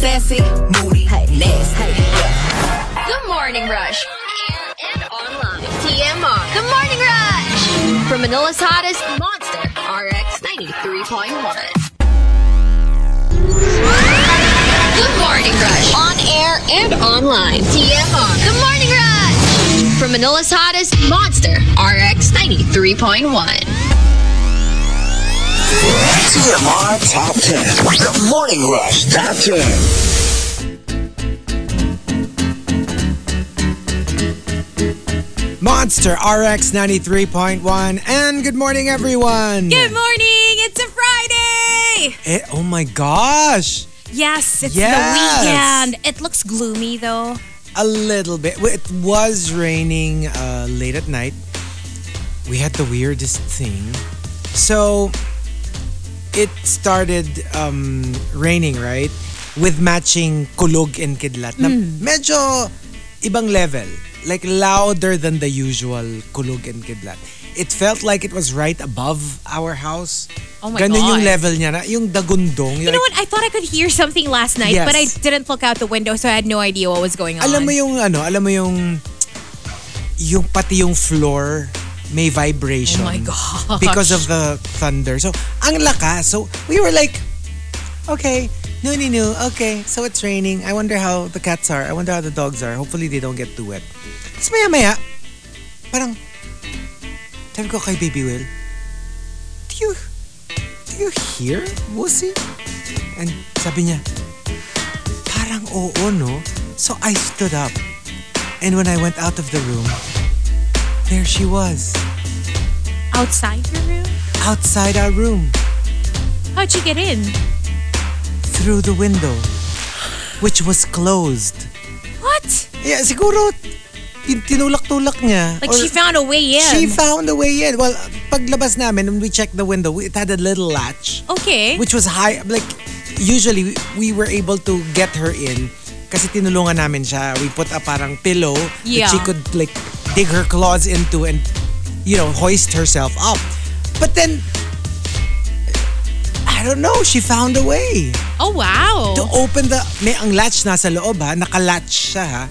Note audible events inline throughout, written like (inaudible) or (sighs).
Yeah. Sassy, moody, nasty. Yeah. The Morning Rush. On air and online. TMR. The Morning Rush. From Manila's hottest, Monster RX 93.1. The Morning Rush. On air and online. TMR. The Morning Rush. From Manila's hottest, Monster RX 93.1. TMR Top 10. The Morning Rush Top 10. Monster RX 93.1. And good morning, everyone. Good morning! It's a Friday! Eh, oh my gosh. Yes, it's Yes. the weekend. It looks gloomy though. A little bit. It was raining uh, late at night. We had the weirdest thing. So, it started um, raining, right? With matching kulog and kidlat. Na medyo ibang level. Like louder than the usual kulog and kidlat. It felt like it was right above our house. Oh my Ganun yung God. level niya na. Yung dagundong. You know what? I thought I could hear something last night, Yes. but I didn't look out the window, so I had no idea what was going on. Alam mo yung ano, alam mo yung yung pati yung floor may vibration. Oh my gosh. Because of the thunder. So, ang lakas. So, we were like, okay, no, no, no, okay, so it's raining. I wonder how the cats are. I wonder how the dogs are. Hopefully, they don't get too wet. Tapos maya maya, parang, sabi ko kay Baby Will, do you, do you hear, Wussy? And sabi niya, parang oo, no? So I stood up. And when I went out of the room, there she was, outside your room? outside our room, How'd you get in? through the window, which was closed. What? Yeah, siguro, tin- tinulak-tulak niya. Like she found a way in. She found a way in. Well, paglabas namin, when we checked the window, it had a little latch. okay. which was high like usually we were able to get her in kasi tinulungan namin siya. We put a parang pillow. Yeah. that she could like dig her claws into and you know hoist herself up. But then I don't know. She found a way. Oh wow. to open the may ang latch nasa loob ha? Nakalatch siya ha?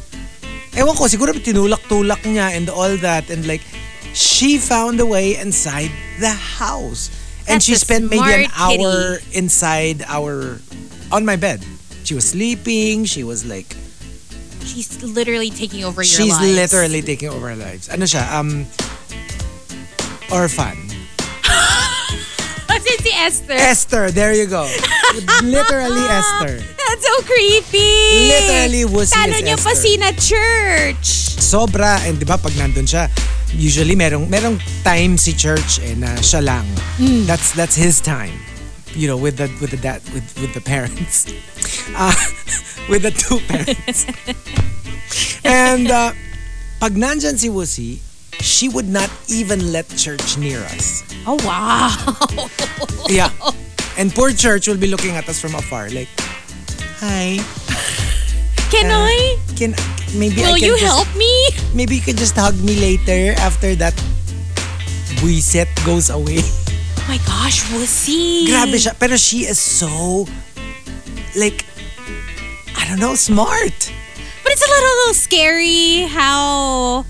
Ewan ko siguro tinulak-tulak niya and all that. And like she found a way inside the house. And That's she a spent maybe an hour inside our on my bed she was sleeping she was like She's literally taking over your she's lives. literally taking over our lives ano siya um orphan (laughs) What's it si Esther? Esther there you go (laughs) literally Esther That's so creepy. Literally, Paano is niya pa Esther. sina church? sobra and 'di ba pag nandun siya usually merong merong time si church eh na siya lang that's that's his time you know with the with the dad with with the parents uh, (laughs) with the two parents (laughs) and uh, pag nandyan si Wussy she would not even let church near us Oh wow. (laughs) yeah and poor church will be looking at us from afar like hi Can I? can maybe Will I can you just, help me? Maybe you can just hug me later after that buiset goes away. Oh my gosh, wussy. Grabe siya. Pero she is so, like, I don't know, smart. But it's a little scary how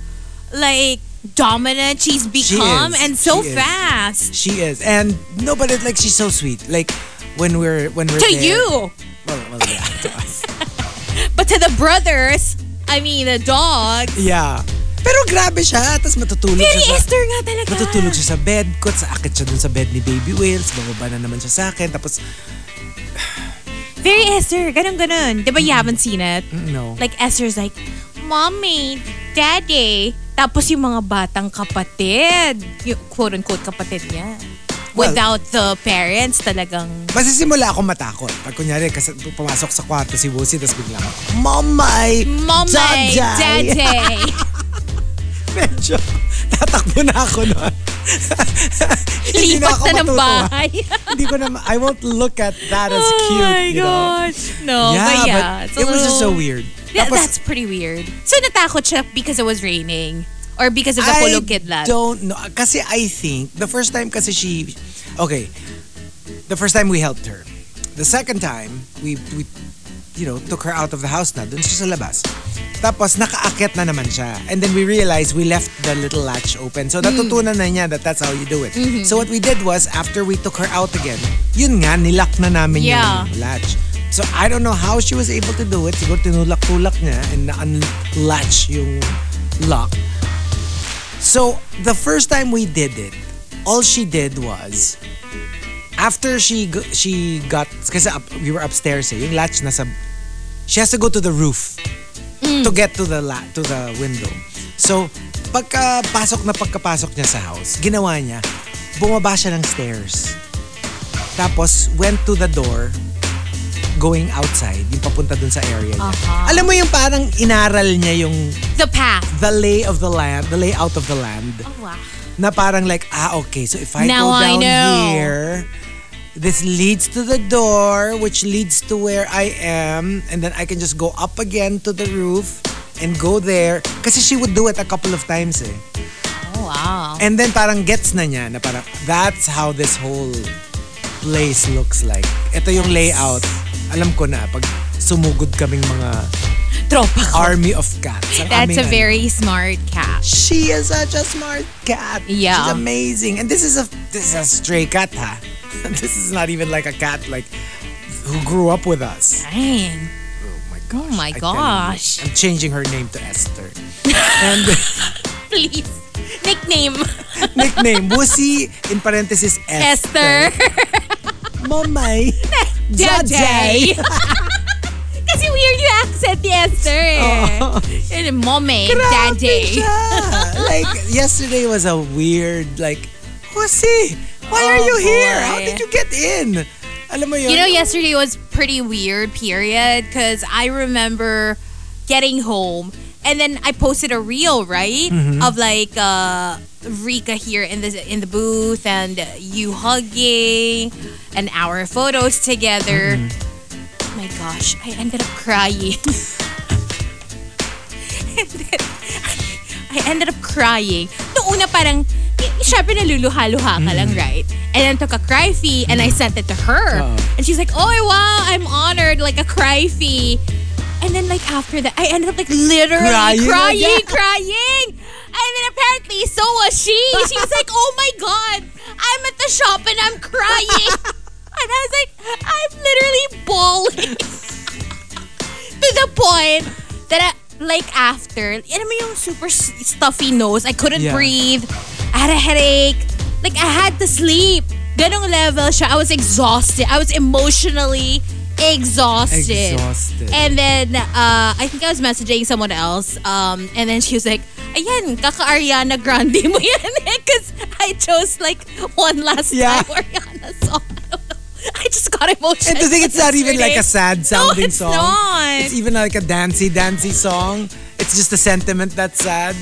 like dominant she's become is. and so She fast. She is. And no, but it's like she's so sweet. Like, when we're, when we're To there- you. Well, well, yeah, to. (laughs) But to the brothers, I mean the dog. Yeah. Pero grabe siya. Tapos matutulog Very siya. Esther nga talaga. Matutulog siya sa bed ko. Sa akit siya dun sa bed ni Baby Whales. Bababa na naman siya sa akin. Tapos, Very Esther. Ganun ganun. Di ba you haven't seen it? no. Like Esther's like, Mommy, Daddy. Tapos yung mga batang kapatid, yung quote-unquote kapatid niya. without the parents, talagang Masisimula ako matakot. Pag kunyari, kasi pumasok sa kwarto si Wusi, tapos biglang, Mamay! Momay, Daday!" daddy. (laughs) Medyo, tatakbo na ako. (laughs) Hindi Lipat ako na ng bahay. (laughs) Hindi ko na, I won't look at that as oh cute, my you know? God. No, yeah, but yeah. but it was just so little- weird. Yeah, Tapos, that's pretty weird. So natakot siya because it was raining? Or because of the I Kulog Kidlat? don't know. Kasi I think, the first time kasi she, okay, the first time we helped her. The second time, we, we you know, took her out of the house na, dun siya sa labas. Tapos, nakaakyat na naman siya. And then we realized we left the little latch open. So, natutunan na niya that that's how you do it. Mm-hmm. So, what we did was, after we took her out again, yun nga, nilock na namin Yeah. yung latch. So, I don't know how she was able to do it. Siguro tinulak-tulak niya and na-unlatch yung lock. So, the first time we did it, all she did was, after she she got, kasi up, we were upstairs eh, yung latch nasa, she has to go to the roof to get to the la, to the window. So, pagkapasok na pagkapasok niya sa house, ginawa niya, bumaba siya ng stairs. Tapos, went to the door, going outside, yung papunta dun sa area niya. Alam mo yung parang inaral niya yung The path. the lay of the land, the layout of the land, Oh, wow. na parang like, ah, okay, so if I Now go I down know. here, this leads to the door, which leads to where I am, and then I can just go up again to the roof and go there. Kasi she would do it a couple of times eh. Oh, wow. And then parang gets na niya na parang, that's how this whole place looks like. Ito yung layout. Alam ko na, pag sumugod kaming mga Tropa ko. army of cats. ang That's aming a ano. very smart cat. She is such a smart cat. Yeah. She's amazing. And this is a this is a stray cat, ha? (laughs) this is not even like a cat like who grew up with us. Dang. Oh my gosh. Oh my I tell you. gosh. I'm changing her name to Esther. (laughs) and (laughs) Please. Nickname. nickname, Wusi, in parenthesis, Esther. Mamay. Daday. Kasi weird yung accent ni Esther eh. Yun, Mommy, daddy. Siya. like, yesterday was a weird, like, Wusi, why are Oh, you here? How did you get in? Alam mo yun? You know, yesterday was pretty weird period because I remember getting home and then I posted a reel, right? Of like uh Rika here in the in the booth and you hugging and our photos together. Oh my gosh, I ended up crying. Then, (laughs) I ended up crying. Noong una parang, syempre naluluha-luha ka lang, mm. right? And then took a cry fee and I mm. sent it to her. Uh-huh. And she's like, oh wow, I'm honored, like a cry fee. And then like after that, I ended up like literally Crying crying, crying. And then apparently so was she. She was like, oh my God, I'm at the shop and I'm crying. (laughs) and I was like, I'm literally bawling. (laughs) to the point that I, like after, alam mo yung super stuffy nose, I couldn't Yeah. breathe. I had a headache. Like I had to sleep. Ganong level siya. I was exhausted. I was emotionally exhausted. Exhausted. And then uh, I think I was messaging someone else. Um, and then she was like, Ayan, kaka Ariana Grande mo yan (laughs) eh. Because I chose like one last Yeah. time Ariana song. I don't know. I just got emotional. And to think it's not even like a sad (laughs) sounding no, it's song. Not. It's even like a dancey, dancey song. It's just a sentiment that's sad.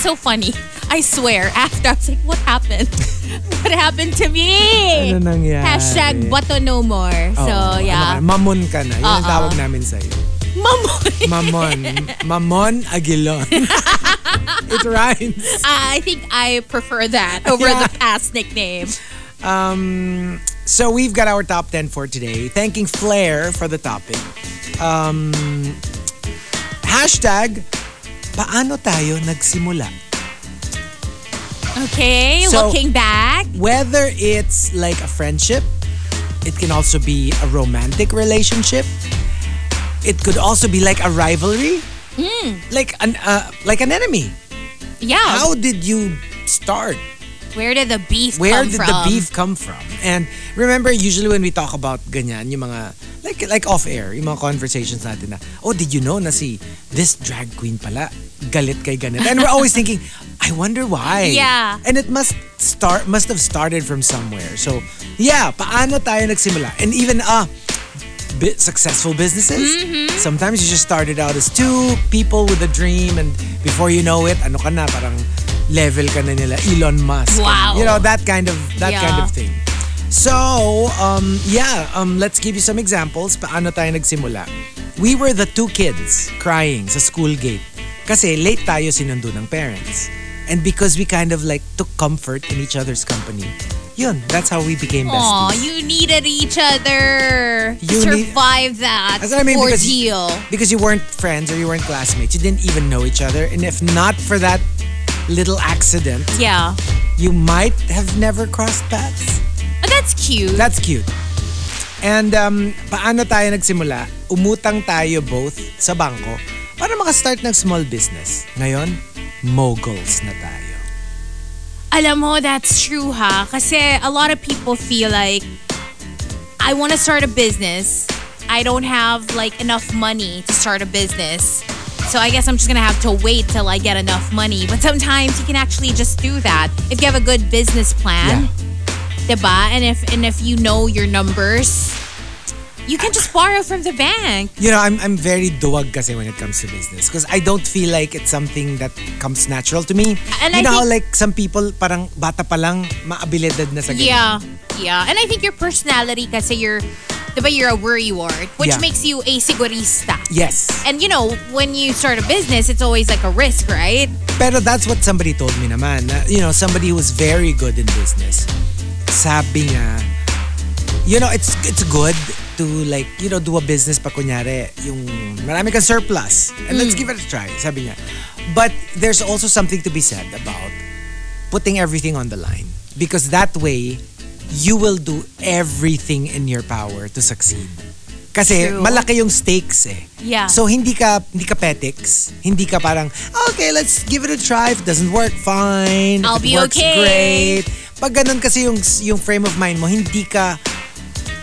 so funny. I swear. After I was like, what happened? (laughs) what happened to me? Ano nangyari? Hashtag bato no more. So yeah. Ano ka, mamon ka na. Yun ang Oo. tawag namin sa'yo. Mamoy. (laughs) Mamon. Mamon Aguilon. It rhymes. I think I prefer that over Yeah. the past nickname. Um, so we've got our top 10 for today. Thanking Flair for the topic. Um, hashtag, paano tayo nagsimula? Okay, So- looking back. Whether it's like a friendship, it can also be a romantic relationship. It could also be like a rivalry, like an uh, like an enemy. Yeah. How did you start? Where did the beef Where come did from? the beef come from? And remember, usually when we talk about ganyan, yung mga, like, like off-air, yung mga conversations natin na, oh, did you know na si this drag queen pala, galit kay ganito? And we're always thinking, I wonder why. Yeah. And it must start must have started from somewhere. So, yeah, paano tayo nagsimula? And even uh bi- successful businesses. Sometimes you just started out as two people with a dream and before you know it, ano ka na, parang level ka na nila Elon Musk. Wow. You know, that kind of that kind of thing. So, um, yeah, um, let's give you some examples. Paano tayo nagsimula? We were the two kids crying sa school gate. Kasi late tayo sinundo ng parents. And because we kind of like took comfort in each other's company, yun, that's how we became besties. Aw, you needed each other to You need- survive that That's what I mean, because- because you weren't friends or you weren't classmates. You didn't even know each other. And if not for that little accident, Yeah. you might have never crossed paths. But that's cute. That's cute. And um, paano tayo nagsimula? Umutang tayo both sa bangko para makastart ng small business. Ngayon, moguls na tayo. Alam mo, that's true ha. Kasi a lot of people feel like, I want to start a business. I don't have like enough money to start a business. So I guess I'm just gonna have to wait till I get enough money. But sometimes you can actually just do that. If you have a good business plan, diba? And if and if you know your numbers, you can just borrow from the bank. You know, I'm, I'm very duwag kasi when it comes to business because I don't feel like it's something that comes natural to me. And you I know, how, like some people parang bata pa lang maabilidad na sa ganyan. Yeah, yeah. And I think your personality kasi you're, diba you're a worrywart, which Yeah. makes you a sigurista. Yes. And you know, when you start a business, it's always like a risk, right? Pero that's what somebody told me naman. Na, you know, somebody who was very good in business. Sabi niya, you know, it's it's good to like, you know, do a business pa kunyari, yung marami kang surplus. And let's mm. give it a try, sabi niya. But there's also something to be said about putting everything on the line. Because that way, you will do everything in your power to succeed. Kasi True. malaki yung stakes eh. Yeah. So hindi ka hindi ka petix, hindi ka parang okay, let's give it a try. If it doesn't work, fine. If I'll it be works, okay. great. Pag ganun kasi yung yung frame of mind mo, hindi ka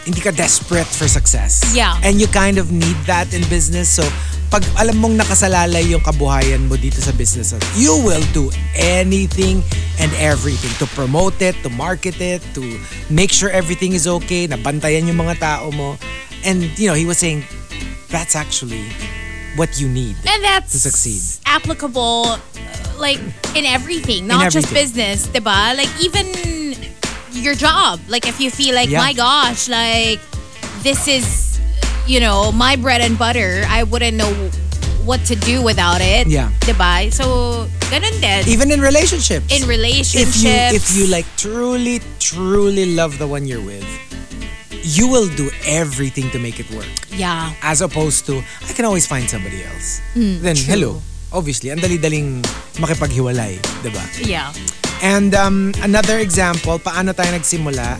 hindi ka desperate for success. Yeah. And you kind of need that in business. So pag alam mong nakasalalay yung kabuhayan mo dito sa business, you will do anything and everything to promote it, to market it, to make sure everything is okay, nabantayan yung mga tao mo. And, you know, he was saying, that's actually what you need. And that's To succeed. applicable, uh, like in everything, not just everything. business, diba? Like even your job. Like if you feel like, Yeah. my gosh, like this is, you know, my bread and butter. I wouldn't know what to do without it. Yeah. Diba? So, ganun din. Even in relationships. in relationships. if you if you like truly truly love the one you're with you will do everything to make it work yeah. as opposed to I can always find somebody else Hmm, then hello obviously ang dali-daling makipaghiwalay diba Yeah. and um, another example paano tayo nagsimula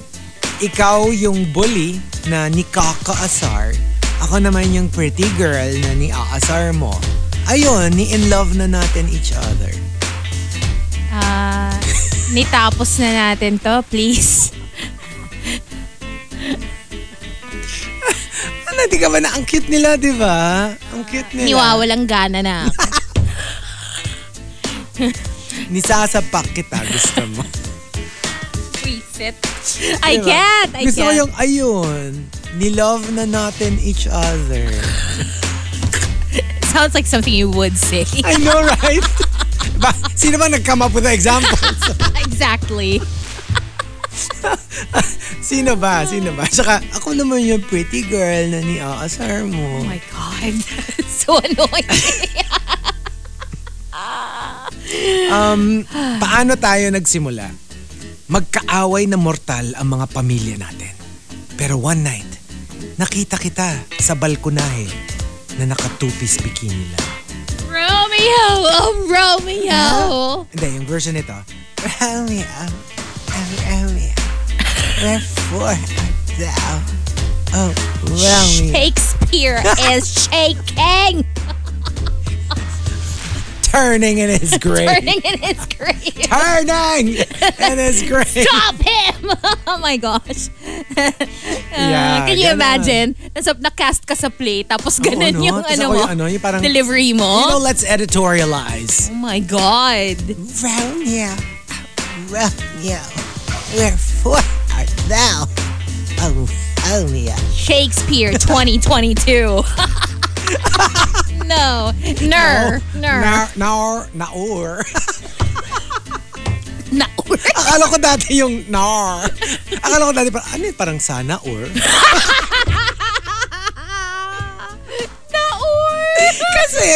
ikaw yung bully na ni kakaasar ako naman yung pretty girl na ni aasar mo ayun ni in love na natin each other Ah, nitapos na natin to, please. (laughs) Ano, di ka ba na? Ang cute nila, di ba? Ang cute nila. Niwawalang gana na ako. (laughs) Nisasapak kita, gusto mo. Reset. I Diba? can't. I gusto ko can't. yung, ayun, nilove na natin each other. (laughs) Sounds like something you would say. I know, right? (laughs) ba, sino ba nag-come up with the examples? exactly. Sino ba? Sino ba? Saka, ako naman yung pretty girl na ni aasar Oh mo. my God. so annoying. (laughs) Um, paano tayo nagsimula? Magkaaway na mortal ang mga pamilya natin. Pero one night, nakita kita sa balkonahe na naka-two-piece bikini lang. Romeo! Oh, Romeo! Hindi, yung version nito. Romeo, Romeo, wherefore art thou? Oh, Romeo. Shakespeare is shaking. (laughs) Turning in his grave. Turning in his grave. Turning in his grave. Stop him! (laughs) oh my gosh. (laughs) Uh, yeah, Can you imagine? Nasa, na-cast ka sa play, tapos ganun Oo, no? yung Tas ano ako mo, yung ano, yung parang- delivery mo. You know, let's editorialize. oh my God. Romeo, Romeo, wherefore art thou? Oh, Romeo. Shakespeare 2022. (laughs) no. Ner. Ner. Na, naor, naor. (laughs) Na. Akala ko dati yung nar. Akala ko dati parang, ano yun, parang sana or? (laughs) (laughs) Kasi,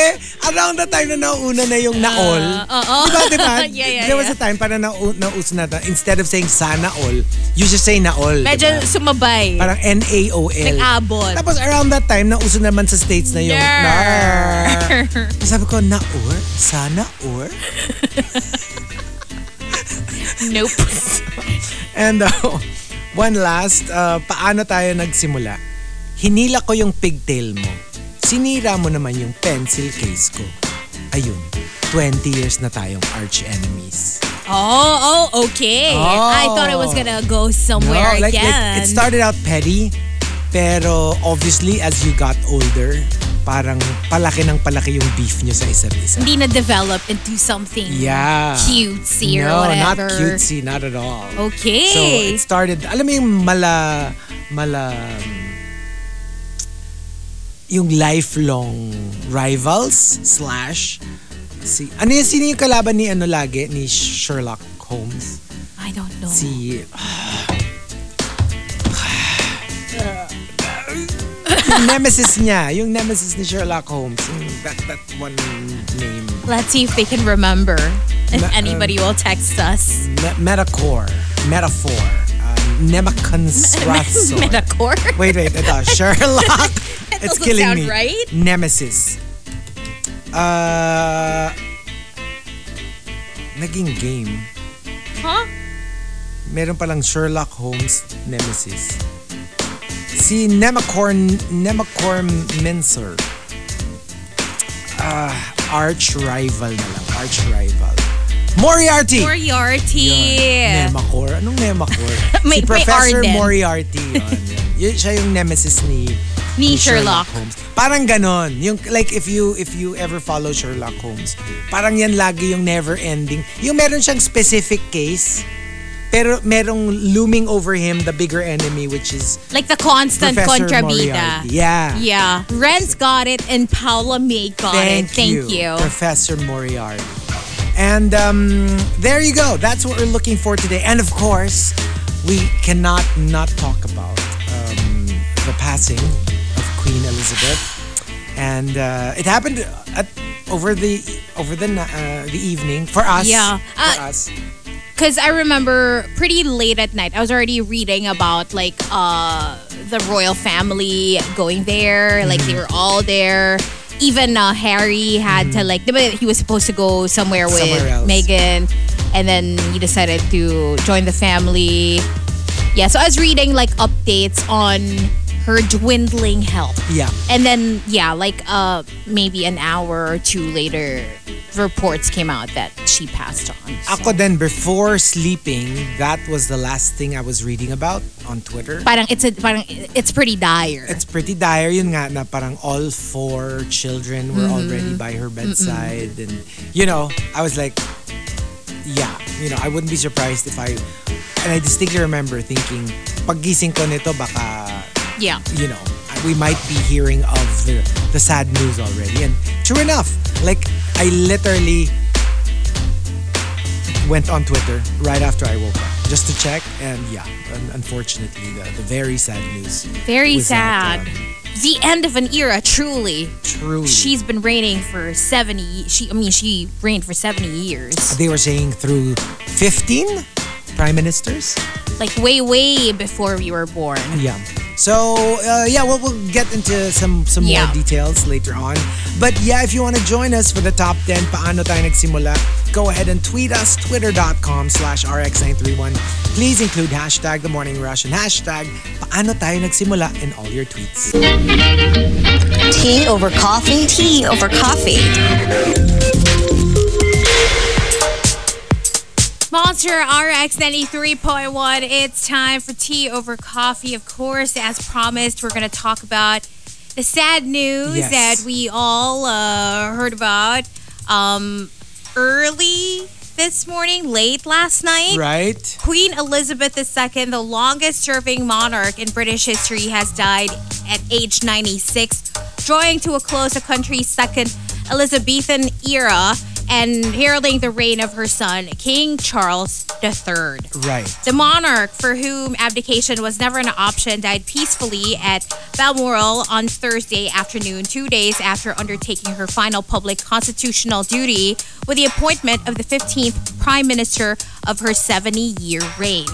around the time na nauna na yung naol. oo. Diba, diba? (laughs) Yeah, yeah, There was a time para na nauso na, instead of saying sana all, you just say naol. Medyo diba? sumabay. Parang N-A-O-L. Nag-abot. Tapos around that time, nauso naman sa States na yung Nar. sabi ko, naor? Sana or? Nope. (laughs) And uh, one last, uh, paano tayo nagsimula? Hinila ko yung pigtail mo. Sinira mo naman yung pencil case ko. Ayun, 20 years na tayong arch enemies. Oh, oh, okay. Oh. I thought it was gonna go somewhere like, again. like, it started out petty, pero obviously as you got older, parang palaki ng palaki yung beef nyo sa isa't isa. Hindi na develop into something Yeah. cutesy or no, not whatever. cutesy, not at all. Okay. So it started, alam mo yung mala, mala, yung lifelong rivals slash si ano yung sino yung kalaban ni ano lagi ni Sherlock Holmes I don't know. si yung nemesis niya yung nemesis ni Sherlock Holmes yung that, that one name Let's see if they can remember. If Ma- anybody will text us. Me- metacore metaphor um, Nemeconstrasso (laughs) Metacore. Wait, wait, ito. Sherlock. (laughs) it's killing me. right. Nemesis. Uh, naging game. Huh? Meron palang Sherlock Holmes Nemesis. Si Nemacorn, Nemacorn Mincer. Ah, arch rival na lang. Arch rival. Moriarty! Moriarty. Nemacor. Anong Nemacor? (laughs) May- si may Professor Arden. Moriarty. Yun, yun. Yun, siya yung nemesis ni, Ni Sherlock. Holmes. Parang ganon. Yung, like, if you if you ever follow Sherlock Holmes, parang yan lagi yung never ending. Yung meron siyang specific case, pero merong looming over him the bigger enemy which is Like the constant Professor contrabida. Moriarty. Yeah. Yeah. Renz got it and Paula May got Thank, it. Thank you. Professor Moriarty. And um, there you go. That's what we're looking for today. And of course, we cannot not talk about um, the passing of Queen Elizabeth. And uh, it happened at, over the over the uh, the evening for us. Yeah. for Uh, us. Because I remember pretty late at night, I was already reading about like uh, the royal family going there. Like they were all there. Even uh, Harry had to like, diba, he was supposed to go somewhere with Somewhere. Meghan, and then he decided to join the family. Yeah, so I was reading like updates on her dwindling health. Yeah. And then yeah, like uh maybe an hour or two later, reports came out that she passed on. So, Ako then before sleeping, that was the last thing I was reading about on Twitter. parang it's a parang it's pretty dire. It's pretty dire yun nga na parang all four children were Mm-hmm. already by her bedside and you know I was like yeah you know I wouldn't be surprised if I and I distinctly remember thinking paggising ko nito baka yeah. you know we might be hearing of the, the sad news already and true enough like I literally went on Twitter right after I woke up just to check and yeah un- unfortunately the, the very sad news Very was that, sad. um, the end of an era, truly. truly She's been reigning for 70 she I mean she reigned for 70 years. they were saying through 15 prime ministers. Like way way before we were born. Yeah. So uh, yeah, well, we'll get into some some Yeah. more details later on. But yeah, if you want to join us for the top 10, paano tayo nagsimula? Go ahead and tweet us, twitter.com slash rx931. Please include hashtag the morning rush and hashtag paano tayo nagsimula in all your tweets. Tea over coffee? Tea over coffee. Monster RX 93.1. It's time for tea over coffee. Of course, as promised, we're going to talk about the sad news Yes. that we all uh, heard about um, early this morning, late last night. Right? Queen Elizabeth II, the longest serving monarch in British history, has died at age 96, drawing to a close the country's second Elizabethan era and heralding the reign of her son, King Charles III. Right. The monarch, for whom abdication was never an option, died peacefully at Balmoral on Thursday afternoon, two days after undertaking her final public constitutional duty with the appointment of the 15th Prime Minister of her 70 year reign.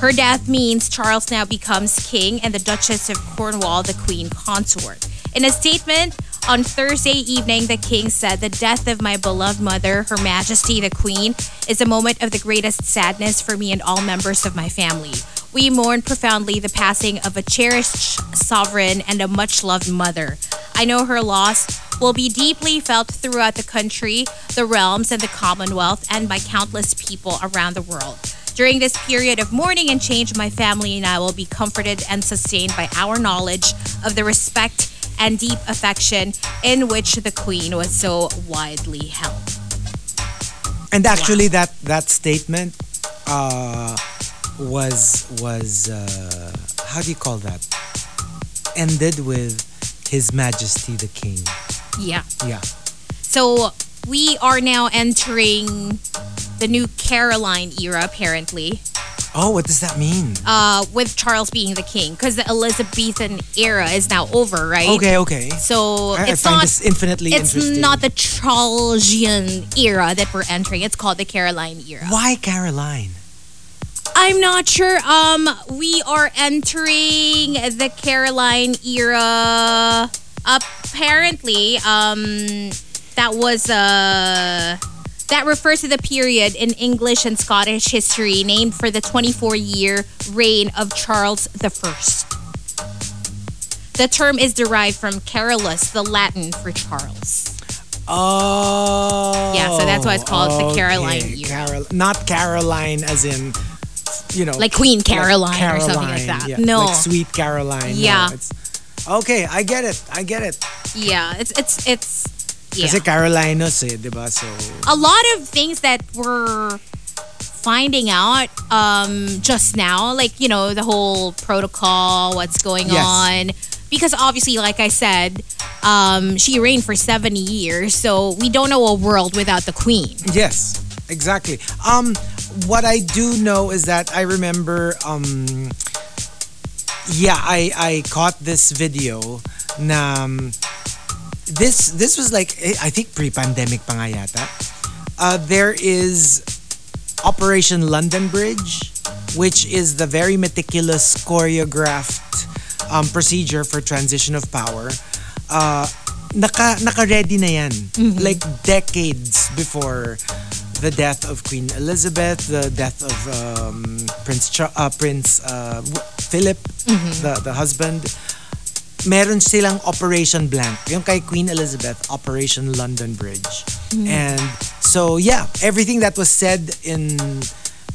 Her death means Charles now becomes king and the Duchess of Cornwall the queen consort. In a statement on Thursday evening, the king said, The death of my beloved mother, Her Majesty the Queen, is a moment of the greatest sadness for me and all members of my family. We mourn profoundly the passing of a cherished sovereign and a much loved mother. I know her loss will be deeply felt throughout the country, the realms, and the Commonwealth, and by countless people around the world. During this period of mourning and change, my family and I will be comforted and sustained by our knowledge of the respect and deep affection in which the Queen was so widely held. And actually, that that statement uh, was was uh, how do you call that? Ended with His Majesty the King. Yeah. Yeah. So we are now entering the new Caroline era, apparently, Oh, what does that mean? uh, with Charles being the king, because the Elizabethan era is now over, right? Okay, okay. So I, I it's not. infinitely It's not the Charlesian era that we're entering. It's called the Caroline era. Why Caroline? I'm not sure. Um, we are entering the Caroline era. Apparently, um, that was uh, that refers to the period in English and Scottish history named for the 24-year reign of Charles I. The term is derived from Carolus, the Latin for Charles. Oh. Yeah, so that's why it's called the. Caroline era. Carol- not Caroline as in, you know. Like Queen Caroline like or something like that. yeah. No. Like Sweet Caroline. No, Yeah. it's, okay, I get it. I get it. Yeah, it's it's it's yeah. Kasi Carolinos eh, di ba? So, a lot of things that we're finding out um, just now, like you know the whole protocol, what's going Yes. on, because obviously, like I said, um, she reigned for seventy years, so we don't know a world without the queen. yes, exactly. Um, what I do know is that I remember, um, yeah, I, I caught this video na um, this this was like eh, I think pre-pandemic pa nga yata. Uh, there is Operation London Bridge, which is the very meticulous choreographed um, procedure for transition of power. Uh, naka naka-ready na yan. Like decades before the death of Queen Elizabeth, the death of um, Prince Cha- uh, Prince uh, Philip, the the husband. Meron silang Operation Blank. Yung kay Queen Elizabeth, Operation London Bridge. And so yeah, everything that was said in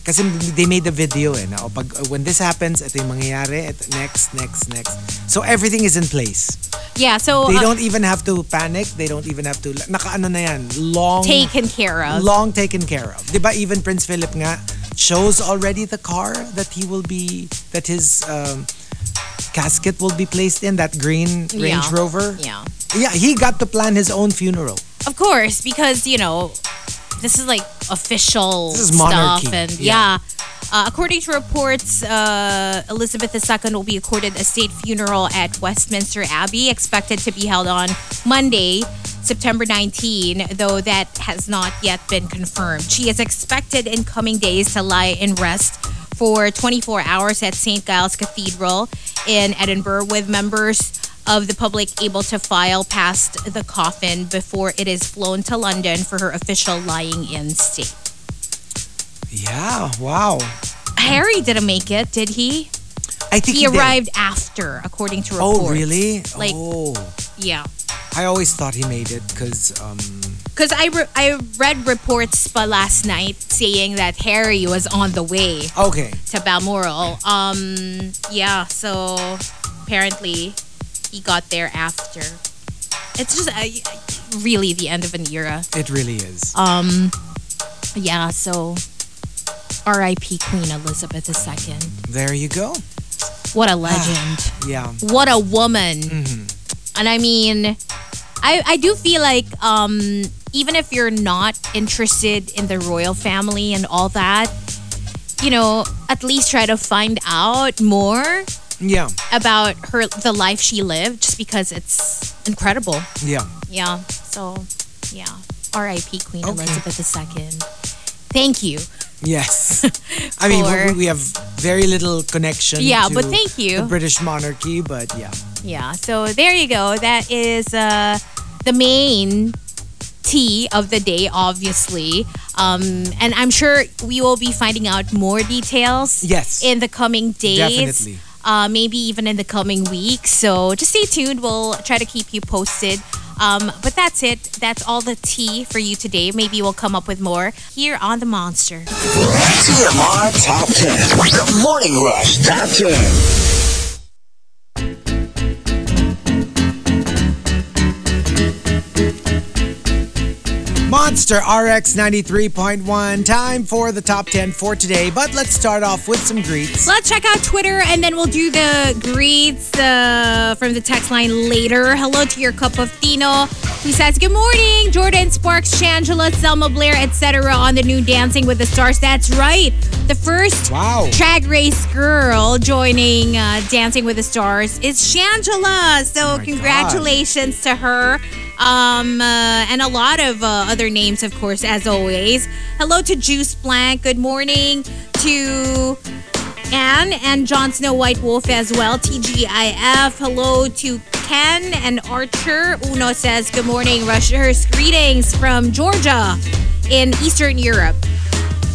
kasi they made the video eh. Na, o pag, when this happens, ito yung mangyayari. Ito, next, next, next. So everything is in place. Yeah, so They uh, don't even have to panic. They don't even have to, nakaano na yan, long, taken care of. long taken care of. Diba even Prince Philip nga shows already the car that he will be, that his um, casket will be placed in, that green Range Yeah. Rover. yeah. Yeah, he got to plan his own funeral. Of course, because you know, this is like official This is stuff, and yeah. yeah. Uh, according to reports, uh, Elizabeth II will be accorded a state funeral at Westminster Abbey, expected to be held on Monday, September 19, though that has not yet been confirmed. She is expected in coming days to lie in rest for 24 hours at St. Giles Cathedral in Edinburgh, with members of the public able to file past the coffin before it is flown to London for her official lying in state. Yeah, wow. Harry didn't make it, did he? I think He he, did. arrived after, according to reports. Oh, really? Like- oh, Yeah. I always thought he made it because um, Because I, re- I read reports pa last night saying that Harry was on the way okay. to Balmoral. Um, yeah, so apparently he got there after. It's just uh, really the end of an era. It really is. Um, Yeah, so R.I.P. Queen Elizabeth II. There you go. What a legend. (sighs) Yeah. what a woman. And I mean, I I do feel like um even if you're not interested in the royal family and all that, you know, at least try to find out more Yeah. about her the life she lived just because it's incredible. Yeah. Yeah. So, yeah. R.I.P. Queen Okay. Elizabeth II. Thank you. Yes. (laughs) I mean, we, we have very little connection Yeah, to but thank you. the British monarchy, but yeah. Yeah, so there you go. That is uh, the main tea of the day, obviously. Um, and I'm sure we will be finding out more details Yes. in the coming days. Definitely. Uh, maybe even in the coming weeks. So just stay tuned. We'll try to keep you posted. Um, but that's it. That's all the tea for you today. Maybe we'll come up with more here on The Monster. TMR Top 10. The Morning Rush Top 10. Monster RX 93.1. Time for the top 10 for today, but let's start off with some greets. Let's check out Twitter and then we'll do the greets uh, from the text line later. Hello to your cup of Tino who says, Good morning, Jordan Sparks, Shangela, Selma Blair, etc. on the new Dancing with the Stars. That's right. The first Wow. drag race girl joining uh, Dancing with the Stars is Shangela. So, my congratulations to her. Um, uh, and a lot of uh, other names, of course, as always. Hello to Juice Blank. Good morning to Anne and Jon Snow White Wolf as well. TGIF. Hello to Ken and Archer. Uno says, Good morning, Rushers. Greetings from Georgia in Eastern Europe.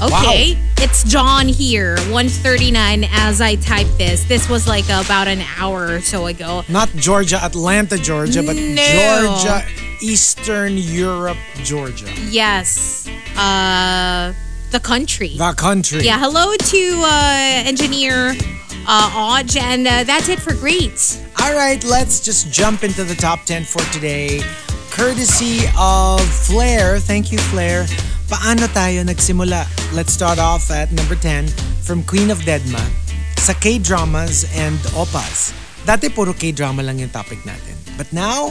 Okay, it's John here, 139 as I type this. This was like about an hour or so ago. Not Georgia, Atlanta, Georgia, but No. Georgia, Eastern Europe, Georgia. Yes, uh, the country. The country. Yeah, hello to uh, engineer uh, Odge, and uh, that's it for greets. All right, let's just jump into the top 10 for today. Courtesy of Flair. Thank you, Flair. Paano tayo nagsimula? Let's start off at number 10 from Queen of Deadma sa K-dramas and opas. Dati puro K-drama lang yung topic natin. But now,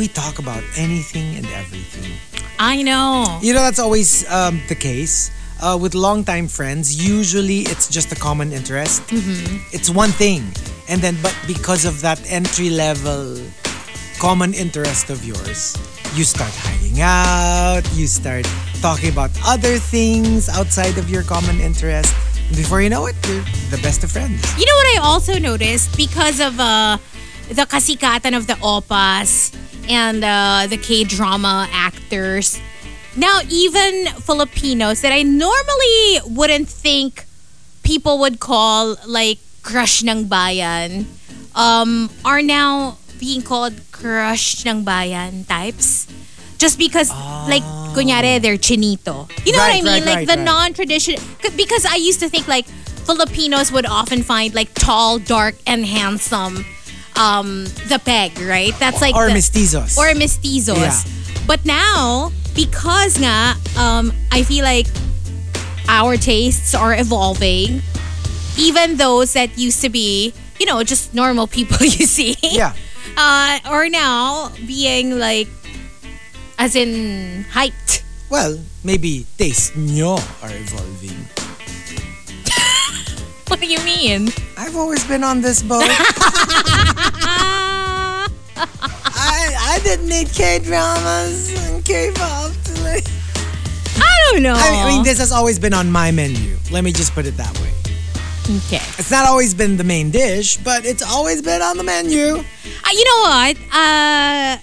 we talk about anything and everything. I know. You know, that's always um, the case. Uh, with longtime friends, usually it's just a common interest. It's one thing. And then, but because of that entry level common interest of yours, you start hanging out, you start talking about other things outside of your common interest. Before you know it, you're the best of friends. You know what I also noticed because of uh, the kasikatan of the opas and uh, the K drama actors. Now, even Filipinos that I normally wouldn't think people would call like crush ng bayan um, are now being called crush ng bayan types. Just because, like, kunyari, they're chinito. You know Right, what I right, mean? like right, the right. non-traditional. Because I used to think like Filipinos would often find like tall, dark, and handsome um, the peg, right? That's like or the, mestizos. or mestizos. Yeah. But now, because nga, um, I feel like our tastes are evolving. Even those that used to be, you know, just normal people (laughs) you see, yeah. uh, are now being like, as in height. Well, maybe taste nyo are evolving. (laughs) What do you mean? I've always been on this boat. (laughs) I, I didn't need K dramas and K pop to like. I don't know. I mean, I mean, this has always been on my menu. Let me just put it that way. okay. It's not always been the main dish, but it's always been on the menu. Uh, you know what? Uh,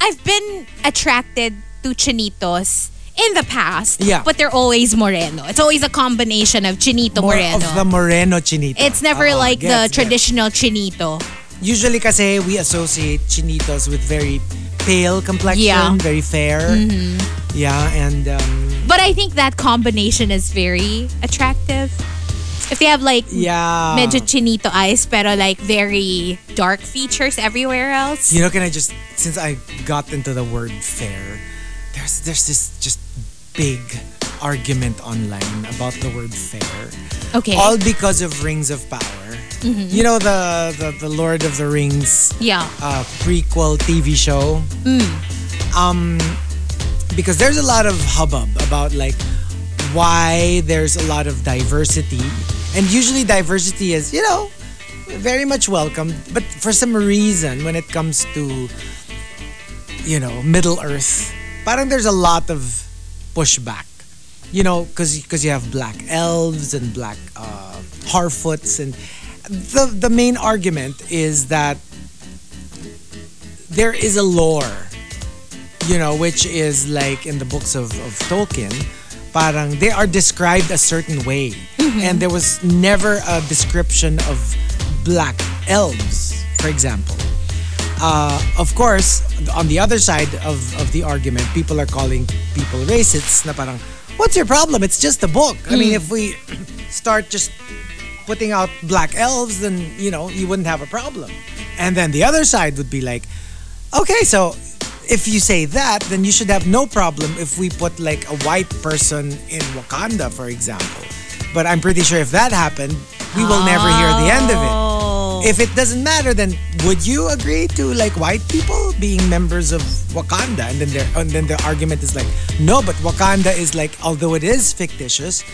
I've been attracted to chinitos in the past. Yeah. But they're always moreno. It's always a combination of chinito More moreno. of the moreno chinito. it's never Oo, like gets, the gets. traditional chinito. Usually kasi we associate chinitos with very pale complexion, Yeah. Mm-hmm. very fair. Yeah, and um, But I think that combination is very attractive. If they have like yeah. medyo chinito eyes pero like very dark features everywhere else. You know, can I just since I got into the word fair, there's there's this just big argument online about the word fair. Okay. All because of Rings of Power. You know the, the the Lord of the Rings yeah. uh, prequel TV show. Um, because there's a lot of hubbub about like why there's a lot of diversity, and usually diversity is you know very much welcome, but for some reason when it comes to you know Middle Earth, parang there's a lot of pushback. You know, because you have black elves and black uh, Harfoots. And the the main argument is that there is a lore, you know, which is like in the books of, of Tolkien, parang they are described a certain way. And there was never a description of black elves, for example. Uh, of course, on the other side of, of the argument, people are calling people racists na parang, what's your problem? It's just a book. I mean, if we start just putting out black elves, then, you know, you wouldn't have a problem. And then the other side would be like, okay, so if you say that, then you should have no problem if we put like a white person in Wakanda, for example. But I'm pretty sure if that happened, we will never hear the end of it. Oh. If it doesn't matter, then would you agree to like white people being members of Wakanda? And then there, and then the argument is like, no, but Wakanda is like, although it is fictitious,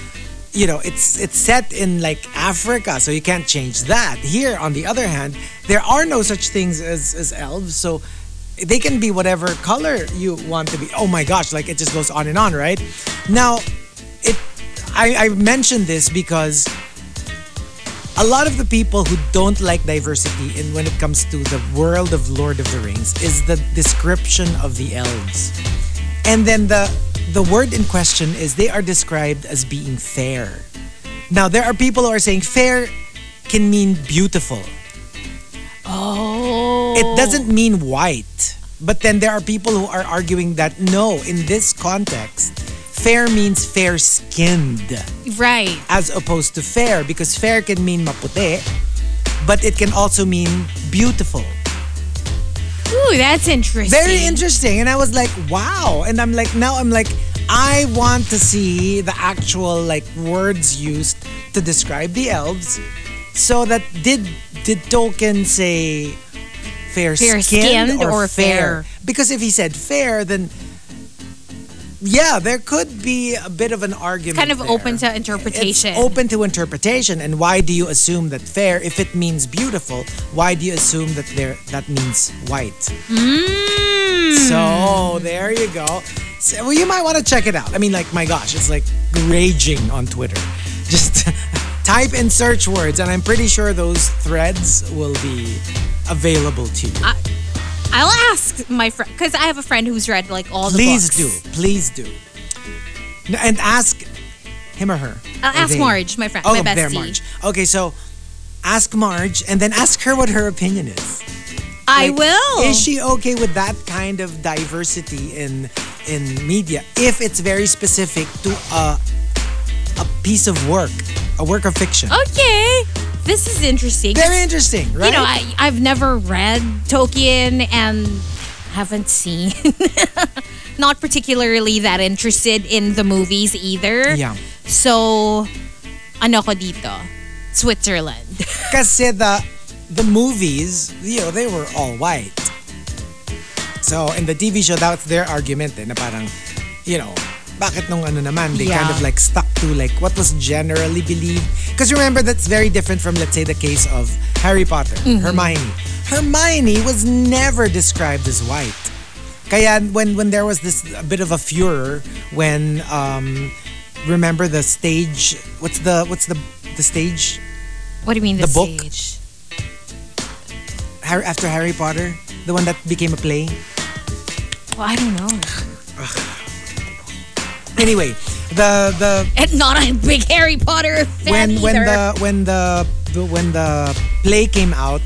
you know, it's it's set in like Africa, so you can't change that. Here, on the other hand, there are no such things as as elves, so they can be whatever color you want to be. Oh my gosh, like it just goes on and on, right? Now, it I, I mentioned this because a lot of the people who don't like diversity in when it comes to the world of Lord of the Rings is the description of the elves. And then the the word in question is they are described as being fair. Now there are people who are saying fair can mean beautiful. Oh. It doesn't mean white. But then there are people who are arguing that no, in this context, fair means fair skinned Right. as opposed to fair because fair can mean maputi, but it can also mean beautiful. Ooh, that's interesting. Very interesting. And I was like, wow. And I'm like, now I'm like, I want to see the actual like words used to describe the elves. So that did did Tolkien say fair, Fair-skinned skinned or fair? Because if he said fair, then yeah, there could be a bit of an argument. Kind of there. open to interpretation. It's open to interpretation. And why do you assume that fair, if it means beautiful, why do you assume that there that means white? Mm. So there you go. So, well, you might want to check it out. I mean, like, my gosh, it's like raging on Twitter. (laughs) Just type in search words, and I'm pretty sure those threads will be available to you. I'll ask my friend because I have a friend who's read like all the books. Please do. Please do. And ask him or her. I'll Or ask they. Marge, my friend, Oh, my bestie. there, Marge. Okay, so ask Marge and then ask her what her opinion is. I Like, will. Is she okay with that kind of diversity in in media if it's very specific to a a piece of work, a work of fiction? okay. This is interesting. Very interesting, right? You know, I, I've never read Tolkien and haven't seen. (laughs) Not particularly that interested in the movies either. yeah. So, ano ko dito? Switzerland. (laughs) Kasi the the movies, you know, they were all white. So in the TV show, that's their argument eh, na parang, you know, bakit nung ano naman, they kind of like stuck to like what was generally believed. Because remember, that's very different from, let's say, the case of Harry Potter, Hermione. Hermione was never described as white. Kaya when when there was this a bit of a furor when um remember the stage what's the what's the the stage What do you mean the, The book? stage? Harry, after Harry Potter, the one that became a play. Well, I don't know. Anyway, the the And not a big Harry Potter fan when when either. the when the, when the play came out,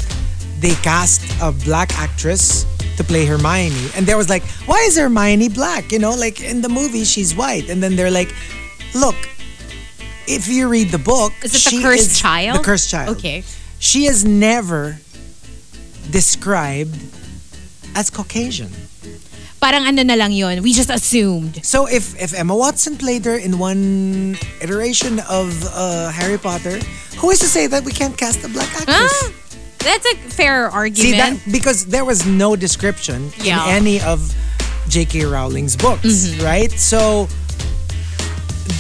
they cast a black actress to play Hermione, and there was like, why is Hermione black? You know, like in the movie she's white, and then they're like, look, if you read the book, Is it the cursed is- child? The cursed child. Okay. She is never described as Caucasian. Parang ano na lang yun. We just assumed. So if if Emma Watson played her in one iteration of uh, Harry Potter, who is to say that we can't cast a black actress? Ah, that's a fair argument. See that because there was no description Yeah. in any of J.K. Rowling's books, Mm-hmm. right? So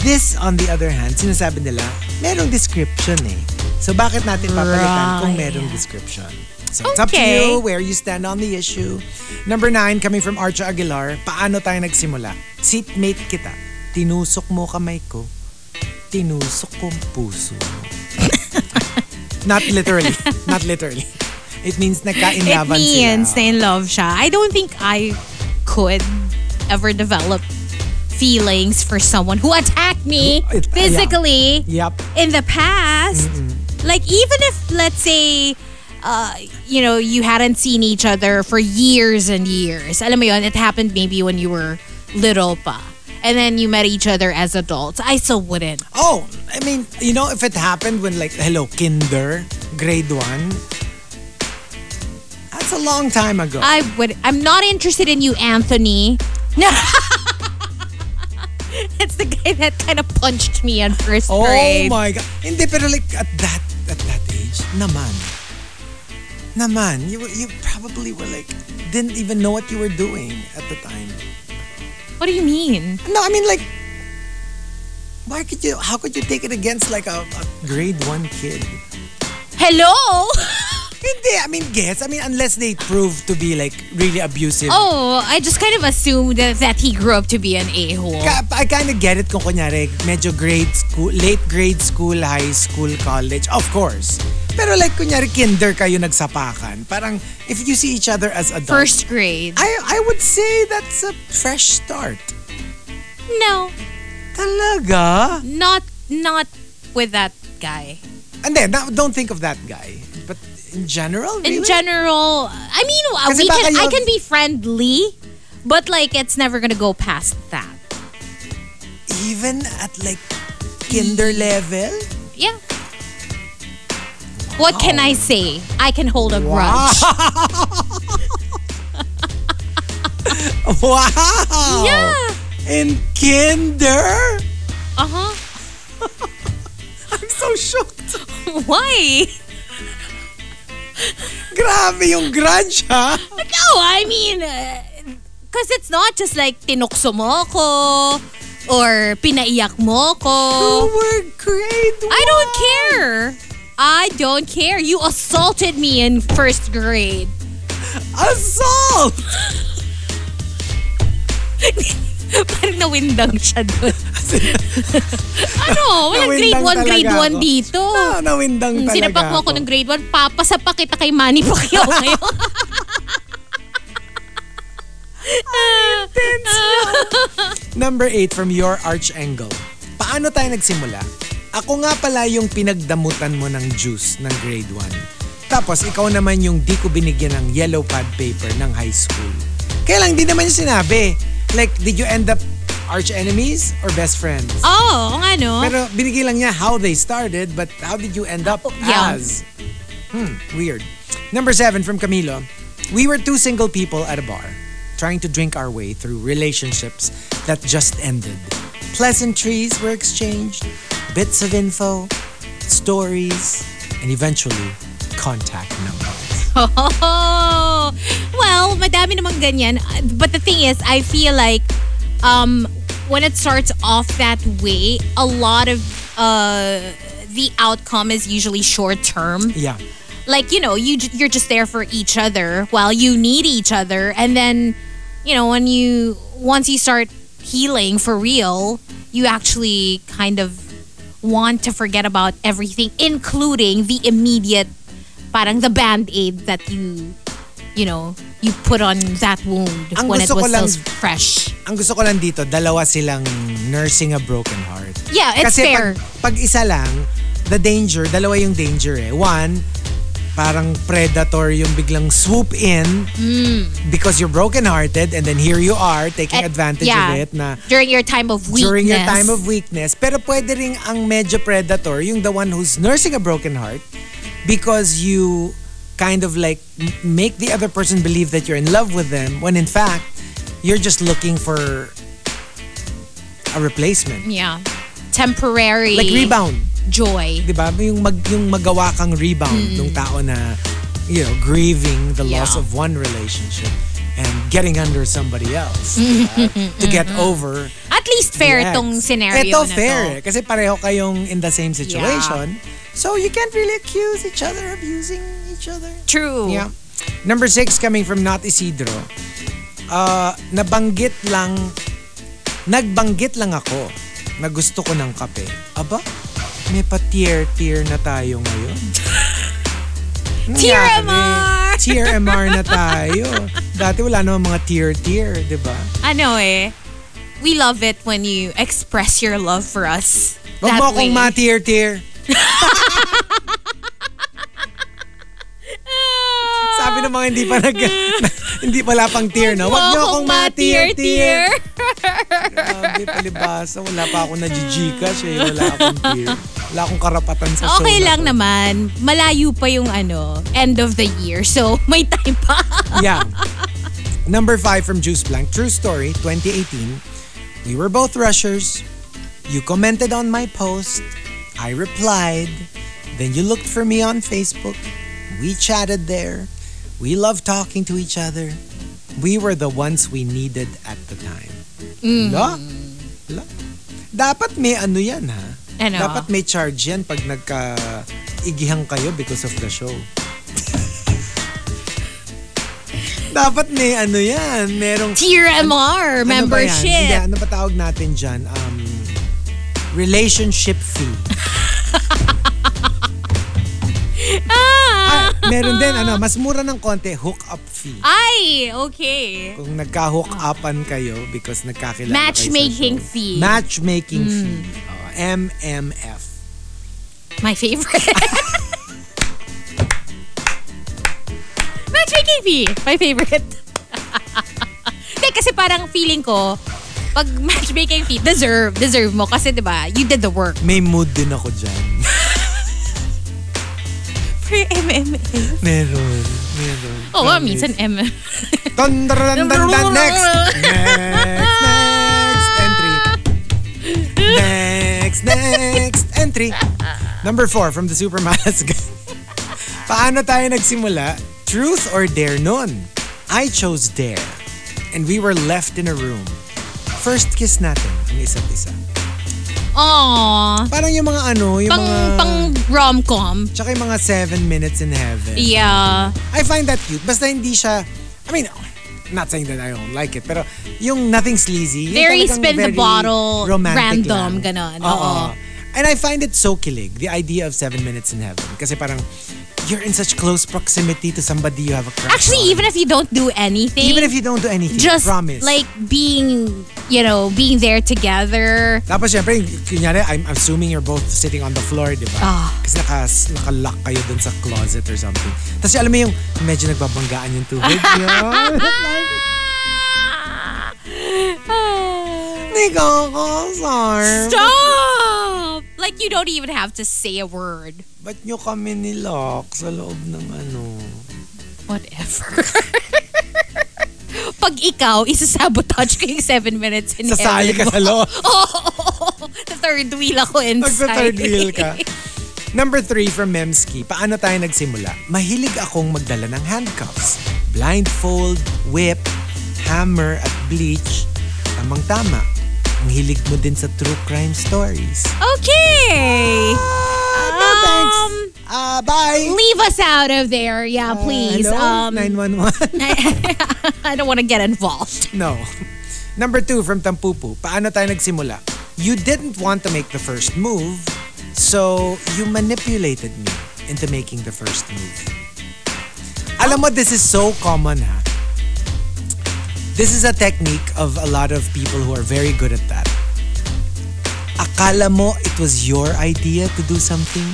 this on the other hand, sinasabi nila, merong description eh. So bakit natin papalitan kung Right. merong description? So it's up to you where you stand on the issue. Number nine, coming from Archa Aguilar, paano tayo nagsimula? Seatmate kita. Tinusok mo kamay ko. Tinusok kong puso mo. (laughs) Not literally. Not literally. It means It nagkainlaban means sila. na in love siya. I don't think I could ever develop feelings for someone who attacked me It- physically Yep. in the past. Like even if let's say uh, you know, you hadn't seen each other for years and years. Alam mo yun, it happened maybe when you were little pa. And then you met each other as adults. I still wouldn't. Oh, I mean, you know, if it happened when like, hello, kinder, grade one, that's a long time ago. I would. I'm not interested in you, Anthony. No. (laughs) it's the guy that kind of punched me in first oh grade. my God. Hindi, pero like, at that, at that age, naman. Naman, you, you probably were like, didn't even know what you were doing at the time. What do you mean? No, I mean like, why could you, how could you take it against like a, a grade one kid? Hello. (laughs) Hindi, I mean, guess. I mean, unless they prove to be like really abusive. oh, I just kind of assumed that, that he grew up to be an a-hole. Ka- I kind of get it kung kunyari, medyo grade school, late grade school, high school, college. Of course. Pero like, kunyari, kinder kayo nagsapakan. Parang, if you see each other as adults. First grade. I, I would say that's a fresh start. no, Talaga? not not with that guy. And then, don't think of that guy. In general, really? In general, I mean, uh, Kasi we can I can be friendly, but like it's never gonna go past that. Even at like kinder level? Yeah. What can I say? I can hold a grudge. (laughs) Wow! Yeah. In kinder? Uh-huh. (laughs) I'm so shocked. (laughs) Why? (laughs) Grabe yung grudge, ha? No, oh, I mean, uh, because it's not just like tinukso mo ko or pinaiyak mo ko. We're grade I don't care. I don't care. You assaulted me in first grade. Assault! (laughs) (laughs) Parang nawindang siya doon. (laughs) ano? Walang grade Nawindang 1, grade talaga 1 ako. dito. Ah, nawindang Hmm, talaga Sinapak mo ako ng grade 1, papasapa kita kay Manny Pacquiao (laughs) ngayon. Number 8 from your arch angle. Paano tayo nagsimula? Ako nga pala yung pinagdamutan mo ng juice ng grade 1. Tapos ikaw naman yung di ko binigyan ng yellow pad paper ng high school. Kaya lang, di naman yung sinabi. Like, did you end up arch enemies or best friends? Oo, oh, nga no? Pero binigay lang niya how they started, but how did you end up Yeah. as? Hmm, weird. Number seven from Camilo. We were two single people at a bar, trying to drink our way through relationships that just ended. Pleasantries were exchanged, bits of info, stories, and eventually contact numbers. Oh, (laughs) well, madami namang ganyan. But the thing is, I feel like um, when it starts off that way, a lot of uh, the outcome is usually short term. Yeah. Like you know, you you're just there for each other while you need each other, and then you know when you once you start healing for real, you actually kind of want to forget about everything, including the immediate, parang the band aid that you, you know, you put on that wound Ang when it was lang- still fresh. Ang gusto ko lang dito, dalawa silang nursing a broken heart. Yeah, it's Kasi fair. Pag, pag isa lang, the danger, dalawa yung danger eh. One, parang predator yung biglang swoop in because you're brokenhearted and then here you are taking Mm. At- advantage yeah, of it na during your time of weakness. during your time of weakness. Pero pwede ring ang medyo predator, yung the one who's nursing a broken heart because you kind of like make the other person believe that you're in love with them when in fact, you're just looking for a replacement. Yeah. Temporary Like rebound. joy. 'di ba? Yung mag yung magawa kang rebound ng tao na you know, grieving the loss Yeah. of one relationship and getting under somebody else. diba? (laughs) to get over At least fair the ex. tong scenario Ito na fair to. eh, kasi pareho kayong in the same situation. So you can't really accuse each other of using each other. True. Yeah. Number six coming from Not Isidro. Uh, nabanggit lang, nagbanggit lang ako na gusto ko ng kape. Aba, may pa-tier-tier na tayo ngayon. (laughs) TRMR! Nangyari. TRMR na tayo. Dati wala namang mga tier-tier, di ba? Ano eh, we love it when you express your love for us. That mo akong ma-tier-tier. (laughs) Sabi ng mga hindi pa nag... (laughs) hindi pala pang tier, no? Huwag niyo akong ma-tier-tier. Grabe, palibasa. Wala pa ako na Gcash eh. Wala akong tier. Wala akong karapatan sa show Okay na lang to. naman. Malayo pa yung ano, end of the year. So, (laughs) may time pa. Yeah. Number five from Juice Blank. True story, 2018. We were both rushers. You commented on my post. I replied. Then you looked for me on Facebook. We chatted there. We loved talking to each other. We were the ones we needed at the time. La? La? Dapat may ano yan ha? Ano? Dapat may charge yan pag nagka-igihang kayo because of the show. (laughs) Dapat may ano yan, merong... TRMR Ano ba yan? Hindi, membership. ano ba tawag natin dyan? Um, relationship fee. (laughs) ah, meron din, ano, mas mura ng konti, hook-up fee. Ay, okay. Kung nagka-hook-upan kayo because nagkakilala Matchmaking kayo fee. Matchmaking fee. Oh, MMF. My favorite. Matchmaking fee. My favorite. (laughs) Hindi, kasi parang feeling ko, pag matchmaking fee, deserve, deserve mo. Kasi 'di ba you did the work. May mood din ako dyan. (laughs) For MMA. meron. Meron. Oo, oh, minsan M. Dun, dun, dun, dun, dun, next! (laughs) Next, next. Next, next entry. Number four from the Super guy. (laughs) Paano tayo nagsimula? Truth or dare nun? I chose dare. And we were left in a room. First kiss natin ang isa't isa. Aww. Parang yung mga ano, yung Pang, mga... pang rom-com. Tsaka yung mga seven minutes in heaven. Yeah. I find that cute. Basta hindi siya, I mean, not saying that I don't like it, pero yung nothing sleazy. Very spin the bottle, romantic random, lang. ganon. Oo. And I find it so kilig, the idea of seven minutes in heaven. Kasi parang, you're in such close proximity to somebody you have a crush Actually, on. even if you don't do anything, Even if you don't do anything, just promise. like being, you know, being there together. Tapos syempre, kunyari, I'm assuming you're both sitting on the floor, di ba? Ah. Kasi naka, naka-lock kayo dun sa closet or something. Tapos alam mo yung medyo nagbabanggaan yung niyo. (laughs) Hindi ko sorry. Stop! Like you don't even have to say a word. Ba't nyo kami nilock sa loob ng ano? Whatever. (laughs) Pag ikaw, isasabotage ko yung seven minutes in Sasali ka sa mo. loob. (laughs) Oh, the third wheel ako inside. Magsa-third wheel ka. (laughs) Number three from Memski. Paano tayo nagsimula? Mahilig akong magdala ng handcuffs. Blindfold, whip, hammer, at bleach. Tamang-tama. Ang hilig mo din sa true crime stories. Okay. Ah, no thanks. Um, Ah, bye. Leave us out of there. Yeah, please. Hello? Um, 911? (laughs) I don't want to get involved. No. Number two from Tampupu. Paano tayo nagsimula? You didn't want to make the first move, so you manipulated me into making the first move. Alam mo, this is so common ha. This is a technique of a lot of people who are very good at that. Akala mo it was your idea to do something.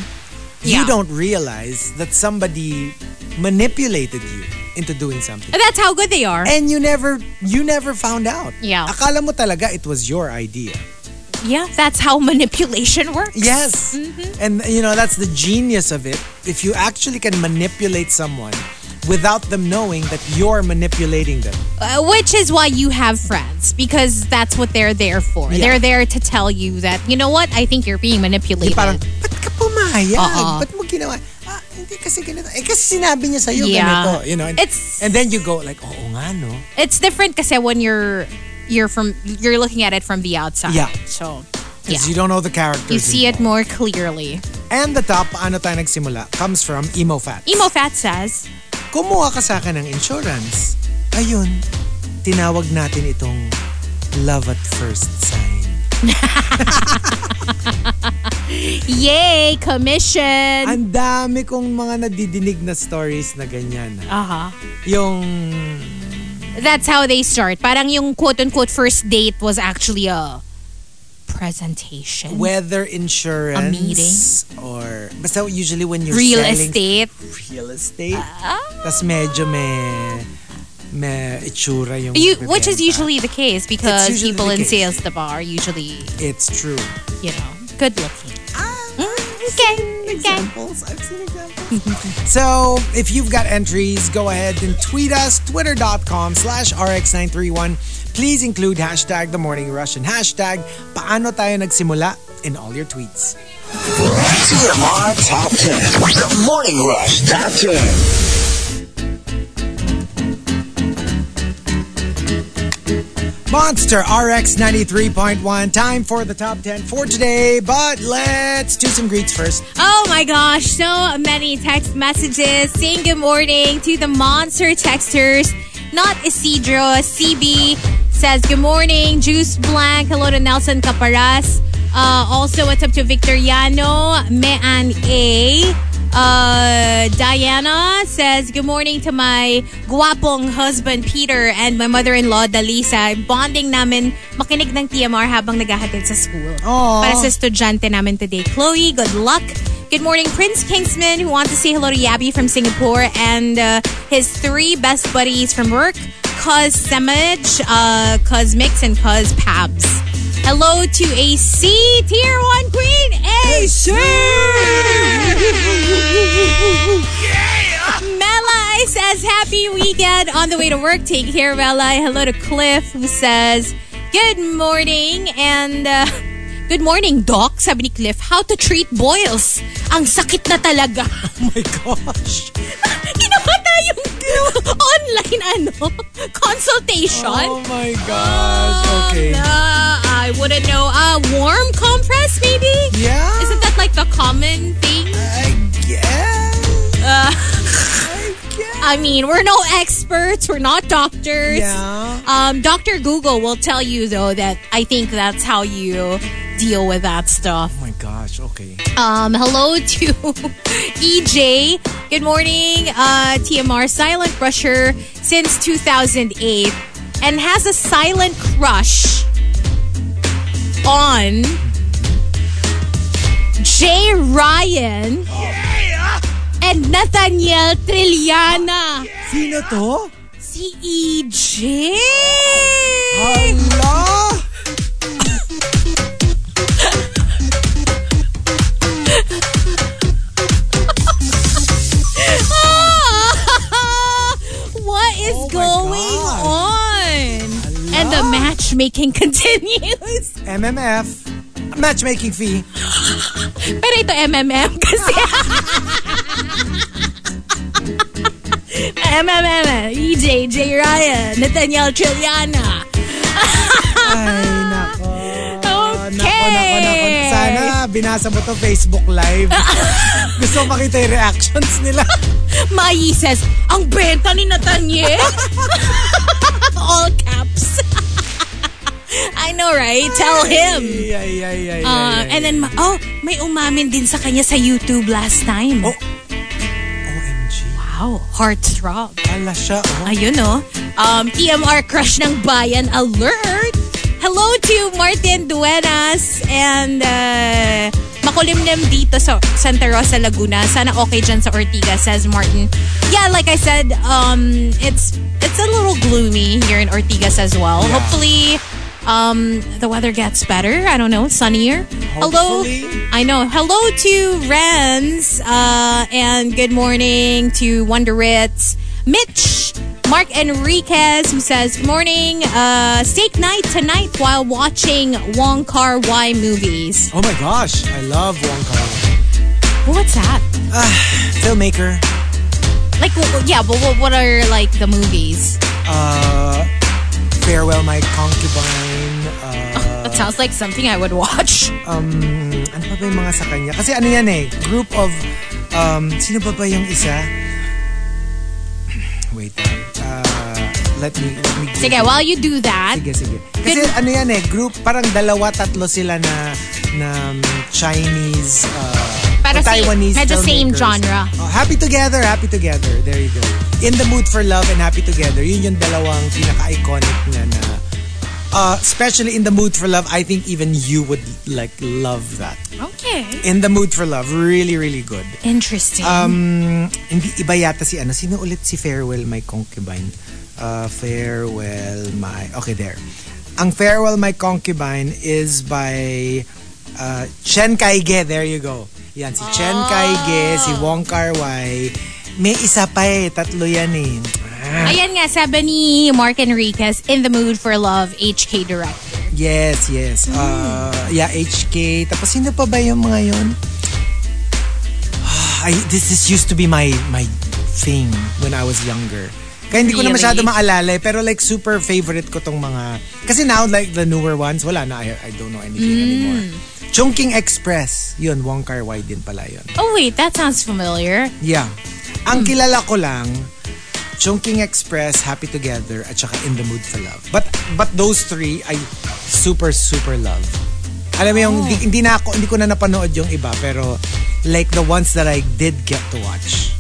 You don't realize that somebody manipulated you into doing something. That's how good they are. And you never you never found out. Yeah. Akala mo talaga it was your idea. Yeah, that's how manipulation works. Yes. Mm-hmm. And you know, that's the genius of it. If you actually can manipulate someone without them knowing that you're manipulating them. Uh, which is why you have friends because that's what they're there for. Yeah. They're there to tell you that you know what I think you're being Di manipulated. parang, ba't ka pumayag? Oo. Ba't mo ginawa? Ah, hindi kasi ganito. Eh, kasi sinabi niya sa'yo Yeah. ganito. You know? And, It's- and then you go like, oo nga, no? it's different kasi when you're you're from you're looking at it from the outside. Yeah. So yeah. Because you don't know the characters. You see it more clearly. And the top, paano tayo nagsimula, comes from Emo Fats. Emo Fat says, Kumuha ka sa akin ng insurance. Ayun, tinawag natin itong love at first sign. (laughs) Yay! Commission! Ang dami kong mga nadidinig na stories na ganyan. ha. uh-huh. Yung, That's how they start. Parang yung quote-unquote first date was actually a presentation. whether insurance A meeting? or basta usually when you're Real selling estate. real estate tas medyo may may itsura yung You, which is usually the case because usually people in case. sales the bar usually, it's true you know, good looking. Ah, Okay. Okay. examples I've seen examples so if you've got entries go ahead and tweet us twitter.com slash rx931 please include hashtag the morning rush and hashtag paano tayo nagsimula in all your tweets TMR Top 10. The Morning Rush Top 10. Monster RX 93.1. Time for the top 10 for today, but let's do some greets first. Oh my gosh, so many text messages saying good morning to the monster texters. Not Isidro, CB says good morning. Juice Blank, hello to Nelson Caparas. Uh, also, what's up to Victoriano, Mean A. Uh, Diana says, Good morning to my guwapong husband Peter and my mother-in-law Dalisa. Bonding namin makinig ng TMR habang naghahatid sa school. Aw. Para sa estudyante namin today. Chloe, good luck. Good morning, Prince Kingsman, who wants to say hello to Yabby from Singapore and uh, his three best buddies from work, Cuz Semage, uh, Cuz Mix, and Cuz Pabs. Hello to AC, Tier 1 Queen, AC! Melai says, Happy weekend on the way to work. Take care, Melai. Hello to Cliff, who says, Good morning. And uh, good morning, Doc. Sabi ni Cliff, how to treat boils. Ang sakit na talaga. (laughs) Oh my gosh. (laughs) Ginawa tayong online ano, consultation. Oh my gosh. Okay. Uh, I wouldn't know. Uh, warm compress, maybe? Yeah. Isn't that like the common thing? I guess. Uh, I guess. I mean, we're no experts. We're not doctors. Yeah. Um, Dr. Google will tell you though that I think that's how you deal with that stuff. Oh my gosh. Okay. Um, hello to (laughs) EJ. Good morning, uh, TMR silent brusher since 2008 and has a silent crush on Jay Ryan and Nathaniel Trilliana. Sino to? Si EJ. Hala! Matchmaking (laughs) continues. MMF. Matchmaking fee. Pero ito MMM kasi. MMM, EJ, J. Ryan, Nathaniel Trilliana. Ay, nako. Okay. Nako, nako, nako. Sana binasa mo to Facebook Live. Gusto ko makita yung reactions nila. Mai says, ang benta ni Nathaniel. (laughs) All caps. I know, right? Tell him. Ay, ay, ay, ay, Uh, ay, and then, oh, may umamin din sa kanya sa YouTube last time. Oh. OMG. Wow, heartthrob. Ala siya, oh. Ayun, no? Um, TMR Crush ng Bayan Alert! Hello to Martin Duenas and uh, makulimlim dito sa Santa Rosa, Laguna. Sana okay dyan sa Ortigas, says Martin. Yeah, like I said, um, it's it's a little gloomy here in Ortigas as well. Yeah. Hopefully, um, the weather gets better. I don't know, sunnier. Hello. I know. Hello to Renz, uh, and good morning to Wonder Ritz. Mitch Mark Enriquez who says, Good morning. Uh, steak night tonight while watching Wong Kar Wai movies. Oh my gosh, I love Wong Kar. What's that? (sighs) Filmmaker. Like, yeah, but what, what are like the movies? Uh, Farewell My Concubine. That sounds like something I would watch. ano pa ba yung mga sa kanya? Kasi ano yan eh, group of, um, sino pa ba yung isa? (clears throat) Wait, uh, let me, let me Sige, while you do that, Sige, sige. Kasi Good- ano yan eh, group, parang dalawa, tatlo sila na, na um, Chinese, uh, si- Taiwanese medyo same genre. Oh, happy Together, Happy Together. There you go. In the Mood for Love and Happy Together, yun yung dalawang pinaka-iconic niya na uh, especially in the mood for love, I think even you would like love that. okay. In the mood for love, really, really good. Interesting. Um, hindi iba yata si ano. Sino ulit si Farewell My Concubine? Uh, Farewell My... Okay, there. Ang Farewell My Concubine is by uh, Chen Kaige. There you go. Yan, si Chen Kaige, si Wong Kar Wai. May isa pa eh. Tatlo yan eh. Ah, Ayan nga, sabi ni Mark Enriquez, In the Mood for Love, HK director. yes, yes. Uh, yeah, HK. Tapos sino pa ba yung mga yun? I, this, this used to be my my thing when I was younger. Kaya hindi ko na masyado maalala eh, pero like super favorite ko tong mga kasi now like the newer ones wala na I, I don't know anything anymore. Chungking Express, yun Wong Kar Wai din pala yun. Oh wait, that sounds familiar. Yeah. Ang kilala ko lang Chungking Express, Happy Together, at saka In the Mood for Love. But but those three, I super, super love. Alam mo yung, hindi, hindi na ako, hindi ko na napanood yung iba, pero like the ones that I did get to watch.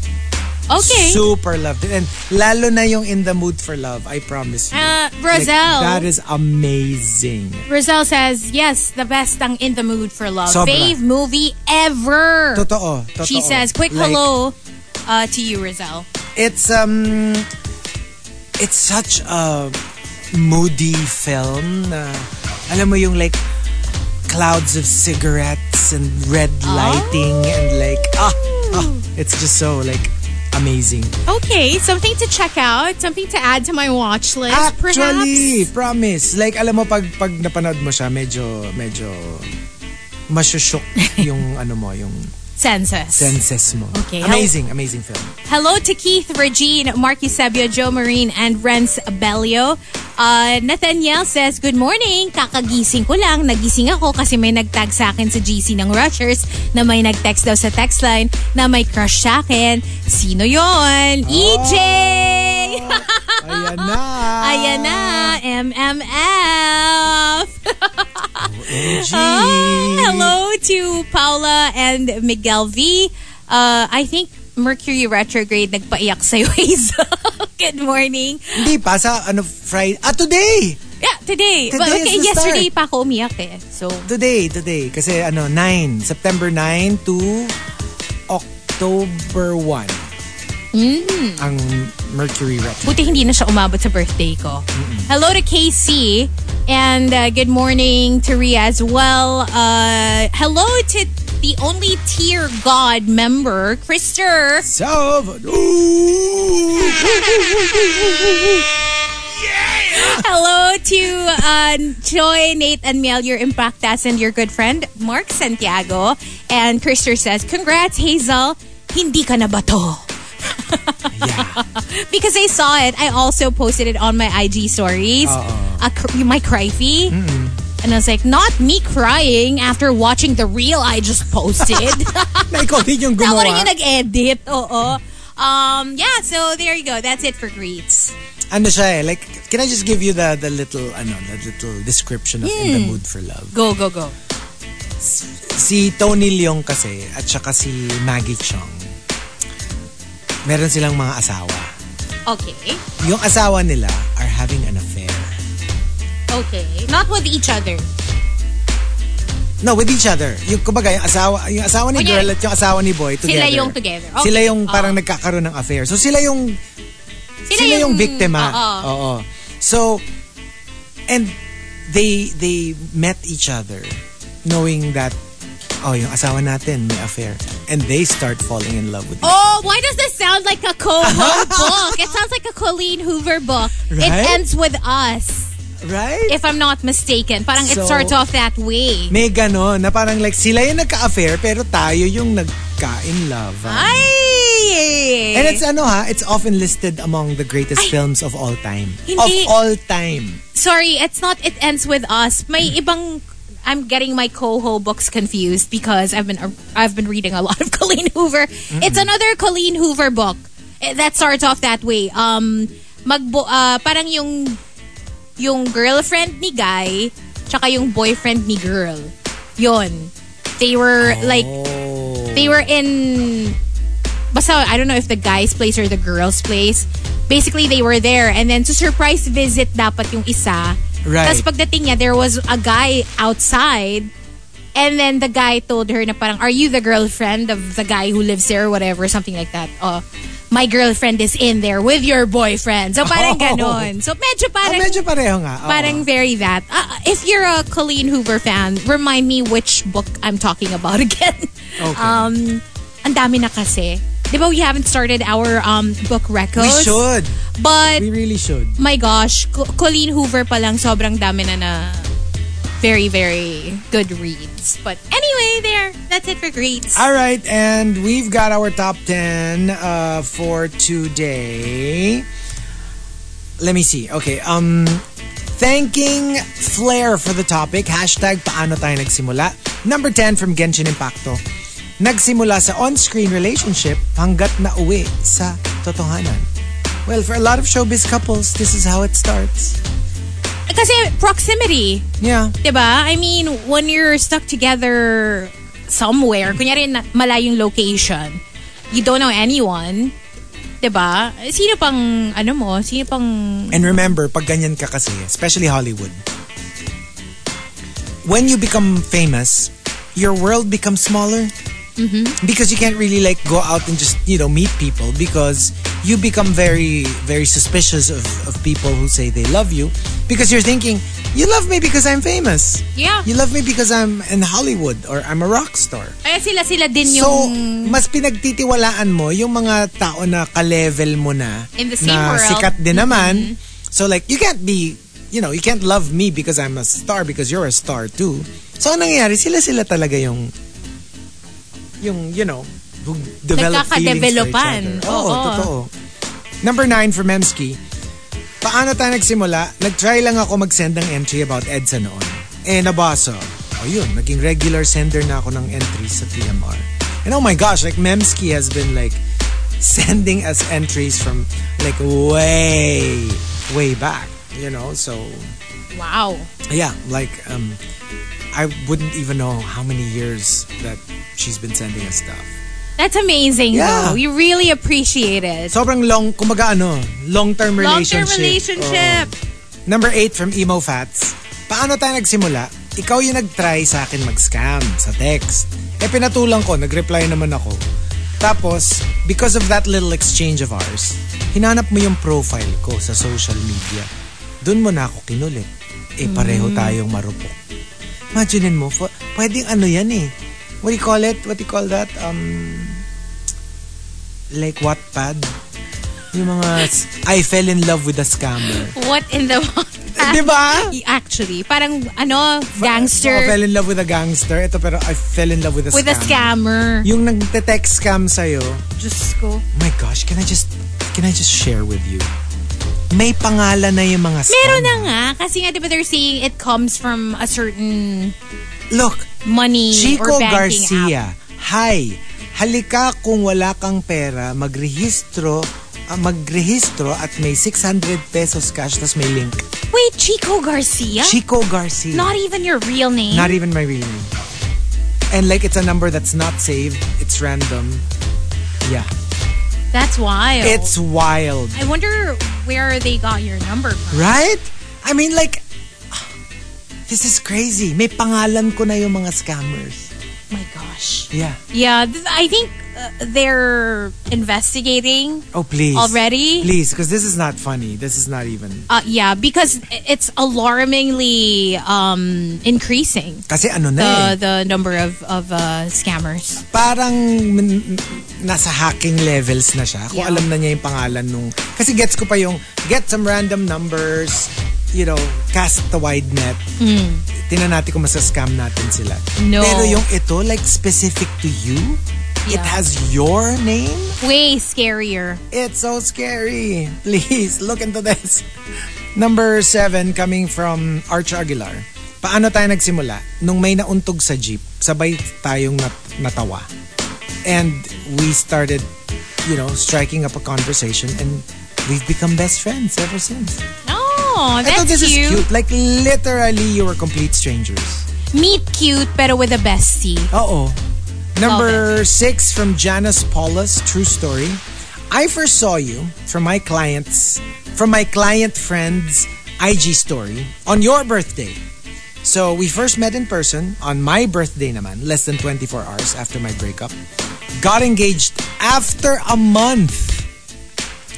Okay. Super loved it. And lalo na yung In the Mood for Love, I promise you. Uh, Like, Roselle. that is amazing. Roselle says, yes, the best ang In the Mood for Love. Sobra. Fave movie ever. Totoo, totoo. She says, quick Like, hello uh, to you, Roselle. It's um it's such a moody film na alam mo yung like clouds of cigarettes and red lighting and like ah, ah it's just so like amazing. Okay, something to check out, something to add to my watch list, actually perhaps. promise. Like alam mo pag pag napanood mo siya medyo medyo masyushok (laughs) yung ano mo yung Census. senses mo Okay, amazing amazing film Hello to Keith, Regine, Mark Eusebio, Joe Marine, and Renz Bellio. Uh, Nathaniel says, Good morning. Kakagising ko lang. Nagising ako kasi may nagtag sa akin sa GC ng Rushers na may nagtext daw sa text line na may crush sa akin. Sino yon? EJ! (laughs) ayan na Ayan na, MMF! (laughs) Ah, hello to Paula and Miguel V. Uh, I think Mercury retrograde nagpaiyak sa'yo, (laughs) Hazel. Good morning. Hindi pa sa ano Friday. Ah today. Yeah, today. Today But, okay, yesterday start. pa ako umiyak eh. So, Today, today kasi ano 9, September 9 to October 1. Ang Mercury retrograde. buti hindi na siya umabot sa birthday ko. Hello to KC. And uh, good morning to Ria as well. Uh, hello to the only tier God member, Krister. Salvador. Hello to uh, Joy, Nate, and Mel, your Impactas, and your good friend, Mark Santiago. And Krister says, Congrats, Hazel. Hindi ka na ba to? Yeah. (laughs) Because I saw it, I also posted it on my IG stories. Uh, cr- my cryfee. And I was like, not me crying after watching the reel I just posted. (laughs) Na ikaw din yung (laughs) Ako rin gumawa. yung nag-edit. Oo. Um, yeah, so there you go. That's it for greets. Ano siya eh, like, can I just give you the the little, ano, the little description of In the Mood for Love? Go, go, go. Si Tony Leong kasi, at saka si Maggie Chong, meron silang mga asawa. Okay. Yung asawa nila are having an affair. Okay. Not with each other. No, with each other. Yung, kumbaga, yung asawa, yung asawa ni Kunyari, girl at yung asawa ni boy together. sila yung together. Okay. Sila yung parang Oo. nagkakaroon ng affair. So sila yung Sila, sila yung biktima. Oo. Oo. So, and they they met each other knowing that oh, yung asawa natin may affair. And they start falling in love with you. Oh, why does this sound like a Coho (laughs) book? It sounds like a Colleen Hoover book. It Right? ends with us, Right? if I'm not mistaken. Parang it So- starts off that way. may ganon na parang like sila yung nagka-affair pero tayo yung nagka-in love. Ay! And it's ano ha, it's often listed among the greatest films of all time. Hindi. Of all time. Sorry, it's not It Ends With Us. May ibang I'm getting my Coho books confused because I've been I've been reading a lot of (laughs) Colleen Hoover. It's another Colleen Hoover book eh, that starts off that way. Um magbo ah, parang yung yung girlfriend ni guy tsaka yung boyfriend ni girl. Yon. They were like Oh. they were in basta I don't know if the guy's place or the girl's place. Basically, they were there and then to surprise visit dapat yung isa. Right. Tapos pagdating niya, there was a guy outside and then the guy told her na parang, are you the girlfriend of the guy who lives there or whatever, something like that. Oh, my girlfriend is in there with your boyfriend. So parang (laughs) Oh. ganon. So medyo Ah, parang, medyo pareho nga. Oo. parang very that. Uh, if you're a Colleen Hoover fan, remind me which book I'm talking about (laughs) again. Okay. Um, ang dami na kasi. Di ba we haven't started our um, book we records? should. But, We really should. my gosh, Co- Colleen Hoover pa lang sobrang dami na na very, very good reads. But anyway, there. That's it for greats. All right, and we've got our top 10 uh, for today. Let me see. Okay, um thanking Flair for the topic. Hashtag paano tayo nagsimula. Number 10 from Genshin Impacto. Nagsimula sa on-screen relationship hanggat na uwi sa totohanan. Well, for a lot of showbiz couples, this is how it starts. Kasi proximity. Yeah. Diba? I mean, when you're stuck together somewhere, kunyari malayong location, you don't know anyone, diba? Sino pang, ano mo, sino pang And remember, pag ganyan ka kasi, especially Hollywood, when you become famous, your world becomes smaller. Because you can't really like go out and just, you know, meet people because you become very, very suspicious of, of people who say they love you because you're thinking, you love me because I'm famous. Yeah. You love me because I'm in Hollywood or I'm a rock star. Kaya sila-sila din So, yung... mas pinagtitiwalaan mo yung mga tao na ka-level mo na In the same na world. Sikat din naman. So like, you can't be, you know, you can't love me because I'm a star because you're a star too. So, ang nangyayari, sila-sila talaga yung, yung, you know, who develop feelings for each Nagkakadevelopan. other. Oo, Oo. totoo. Number nine for Memski. Paano tayo nagsimula? Nag-try lang ako mag-send ng entry about EDSA noon. Eh, nabasa. O yun, naging regular sender na ako ng entries sa TMR. And oh my gosh, like Memski has been like sending us entries from like way, way back. You know, so Wow. yeah, like um, I wouldn't even know how many years that she's been sending us stuff. That's amazing Yeah. though. We really appreciate it. Sobrang long, kumaga ano, long-term relationship. Long-term relationship. Oo. Number 8 from Emo Fats. Paano tayo nagsimula? Ikaw yung nag-try sa akin mag-scam sa text. Eh pinatulang ko, nag-reply naman ako. Tapos, because of that little exchange of ours, hinanap mo yung profile ko sa social media. Doon mo na ako kinulit. Eh pareho tayong marupok. Imaginein mo, fu- pwedeng ano yan eh. What do you call it? What do you call that? Um, like Wattpad? Yung mga, I fell in love with a scammer. What in the (laughs) Di ba? Actually, parang ano, I gangster fell in love with a gangster. Ito pero I fell in love with a with a scammer. scammer. Yung nagte-text scam sa'yo, Diyos ko. oh my gosh, can I just, can I just share with you? May pangalan na yung mga scam. Meron na nga. Kasi nga, di ba they're saying it comes from a certain Look, money Chico or banking app. Garcia. Hi. Halika kung wala kang pera, magrehistro, ah, magrehistro at may 600 pesos cash tas may link. Wait, Chico Garcia? Chico Garcia. Not even your real name? Not even my real name. And like it's a number that's not saved. It's random. Yeah. That's wild. It's wild. I wonder where they got your number from. Right? I mean like (sighs) this is crazy. May pangalan ko na yung mga scammers. My gosh. Yeah. Yeah, th- I think uh, they're investigating Oh, please. Already? Please, because this is not funny. This is not even. uh, yeah because it's alarmingly um increasing Kasi ano na the eh. the number of of uh, scammers Parang nasa hacking levels na siya. Kung Yeah. alam na niya yung pangalan nung... Kasi gets ko pa yung get some random numbers, you know, cast the wide net. Tingnan natin kung masascam natin sila. No. Pero yung ito, like specific to you, it Yeah. has your name? way scarier It's so scary. (laughs) Please, look into this. Number seven, coming from Arch Aguilar. Paano tayo nagsimula? Nung may nauntog sa jeep, sabay tayong nat- natawa. And we started, you know, striking up a conversation and we've become best friends ever since. Oh I thought this cute is cute. Like literally, you were complete strangers. meet cute pero with a bestie Uh oh. Number six from Janice Paulus, true story. I first saw you from my clients, from my client friend's IG story on your birthday. So we first met in person on my birthday naman, less than 24 hours after my breakup. Got engaged after a month.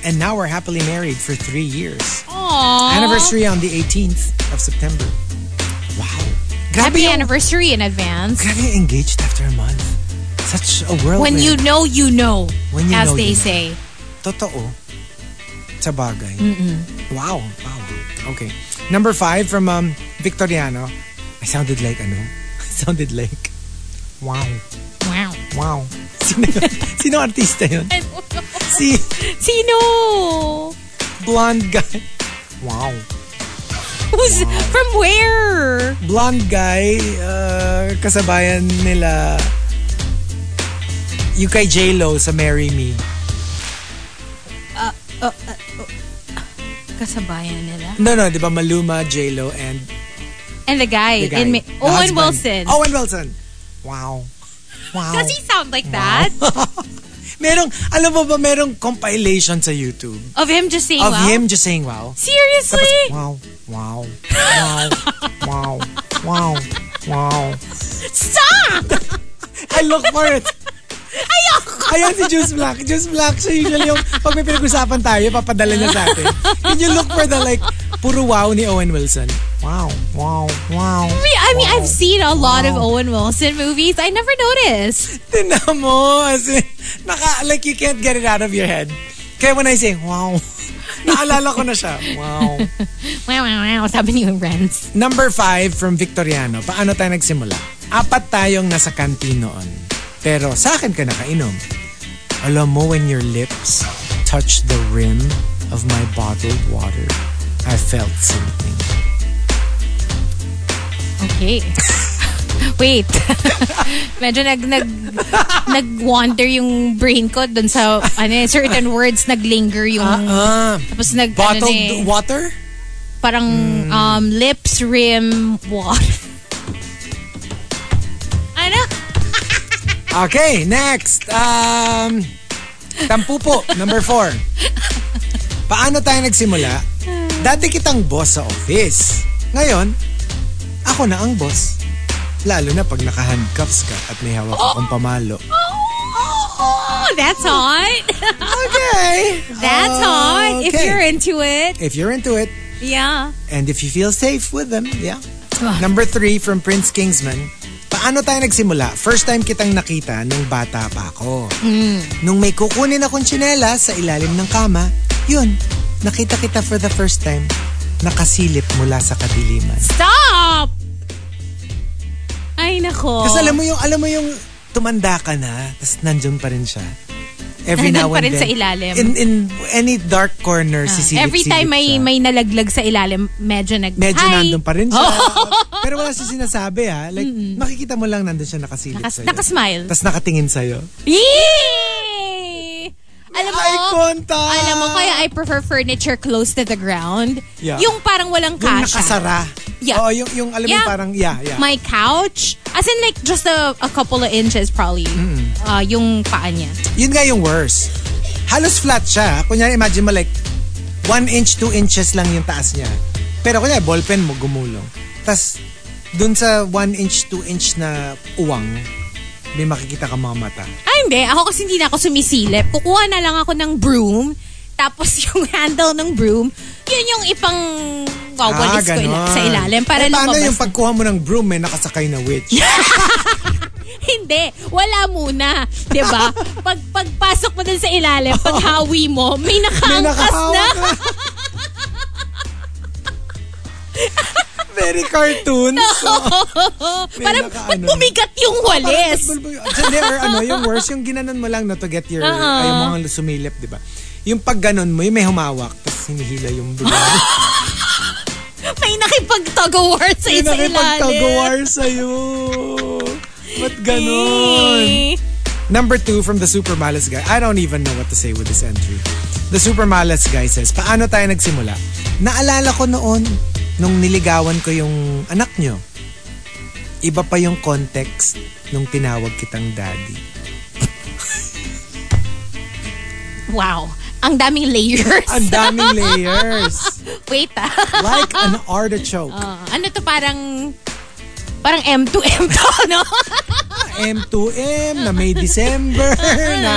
And now we're happily married for three years. Aww. Anniversary on the 18th of September. Wow. Grabe happy yung- anniversary in advance Grabe engaged after a month. Such a whirlwind. when you know you know When you as know, they you know. say Totoo. Sa bagay. Wow. Wow. Okay. Number five from um, Victoriano. I sounded like ano? (laughs) I sounded like wow. Wow Wow. Sino, (laughs) sino artista yun? Si sino blonde guy. Wow. who's from where Blonde guy, uh, kasabayan nila yung kay J-Lo sa Marry Me. Uh, uh, uh, kasabayan nila No, no, di ba Maluma, J-Lo, and and the guy, the guy. in the Owen husband. Wilson Owen Wilson. Wow. Wow. does he sound like that (laughs) merong, alam mo ba, merong compilation sa YouTube of him just saying of wow him just saying wow. seriously Tapos, wow, wow, wow, (laughs) wow, wow, wow. stop (laughs) I look for it. Ayan si Juice Black. Juice Black siya usually yung pag may pinag-usapan tayo, papadala niya sa atin. Can you look for the like, puro wow ni Owen Wilson? Wow, wow, wow. I mean, I mean wow. I've seen a lot of Wow. Owen Wilson movies. I never noticed. Tinan mo, as in, naka, like you can't get it out of your head. Kaya when I say, wow, naalala ko na siya. Wow. (laughs) Wow, wow, wow. Sabi ni Renz. Number five from Victoriano. Paano tayo nagsimula? Apat tayong nasa canteen noon. Pero sa akin ka nakainom. Alam mo when your lips touched the rim of my bottled water, I felt something. Okay. (laughs) Wait. (laughs) Medyo nag nag nag-wander yung brain ko dun sa ano eh, certain words naglinger yung Ah, tapos nag ano bottled na eh, water? parang um lips rim water. Okay, next. Um, tampupo, number four. Paano tayo nagsimula? Dati kitang boss sa office. Ngayon, ako na ang boss. Lalo na pag naka-handcuffs ka at may hawak akong pamalo. Oh, that's hot. Okay. That's hot. If Okay. you're into it. If you're into it, Yeah. and if you feel safe with them, yeah. Number three from Prince Kingsman. Paano tayo nagsimula? First time kitang nakita nung bata pa ako. Nung may kukunin akong tsinelas sa ilalim ng kama, yun, nakita kita for the first time. Nakasilip mula sa kadiliman. Stop! Ay, nako. Kasi alam mo yung, alam mo yung tumanda ka na, tapos nandun pa rin siya. Every now pa and rin then. sa ilalim. In, in any dark corner, sisilip Every time may may nalaglag sa ilalim, medyo nag Medyo Hi! nandun pa rin siya. (laughs) Pero wala siya sinasabi ha. Like, makikita mo lang nandun siya nakasilip Nakas- sa'yo. nakasmile. Tapos nakatingin sa'yo. Yay! Alam mo, Eye contact! alam mo, kaya I prefer furniture close to the ground. Yeah. Yung parang walang Yung kasha. nakasara. Yeah. Oo, yung, yung alam mo Yeah. parang, yeah, yeah. My couch, as in like just a, a couple of inches probably, uh, yung paa niya. Yun nga yung worst. Halos flat siya. Kunyari, imagine mo like, one inch, two inches lang yung taas niya. Pero kunyari, ballpen mo gumulong. Tapos, dun sa one inch, two inch na uwang, may makikita ka mga mata. Ay, hindi. Ako kasi hindi na ako sumisilip. Kukuha na lang ako ng broom. Tapos (laughs) yung handle ng broom, yun yung ipang wawalis ko ila- sa ilalim para eh, paano lumabas. yung pagkuha mo ng broom, may nakasakay na witch? (laughs) Hindi. Wala muna. ba? Pag pagpasok mo dun sa ilalim, paghawi (laughs) mo, may may nakaangkas na. Nakahawak na. Very cartoon. (laughs) (laughs) Parang naka- ba't ano. bumigat yung walis? Hindi, or ano, yung worst, yung ginanon mo lang na to get your, Oo. ayaw mo nga sumilip, di ba? Yung pag ganon mo, yung may humawak, tapos hinihila yung broom. (laughs) May nakipag-tug-of-war sa May isa ilalim. nakipagtagawar sa'yo. Ba't ganon? Number two from the Super Malas guy. I don't even know what to say with this entry. The Super Malas guy says, paano tayo nagsimula? Naalala ko noon, nung niligawan ko yung anak nyo. Iba pa yung context nung tinawag kitang daddy. Wow. Ang daming layers. Ang daming (laughs) layers. Wait ah. Like an artichoke. Ah, ano to parang parang M2M to, no? M2M na may December na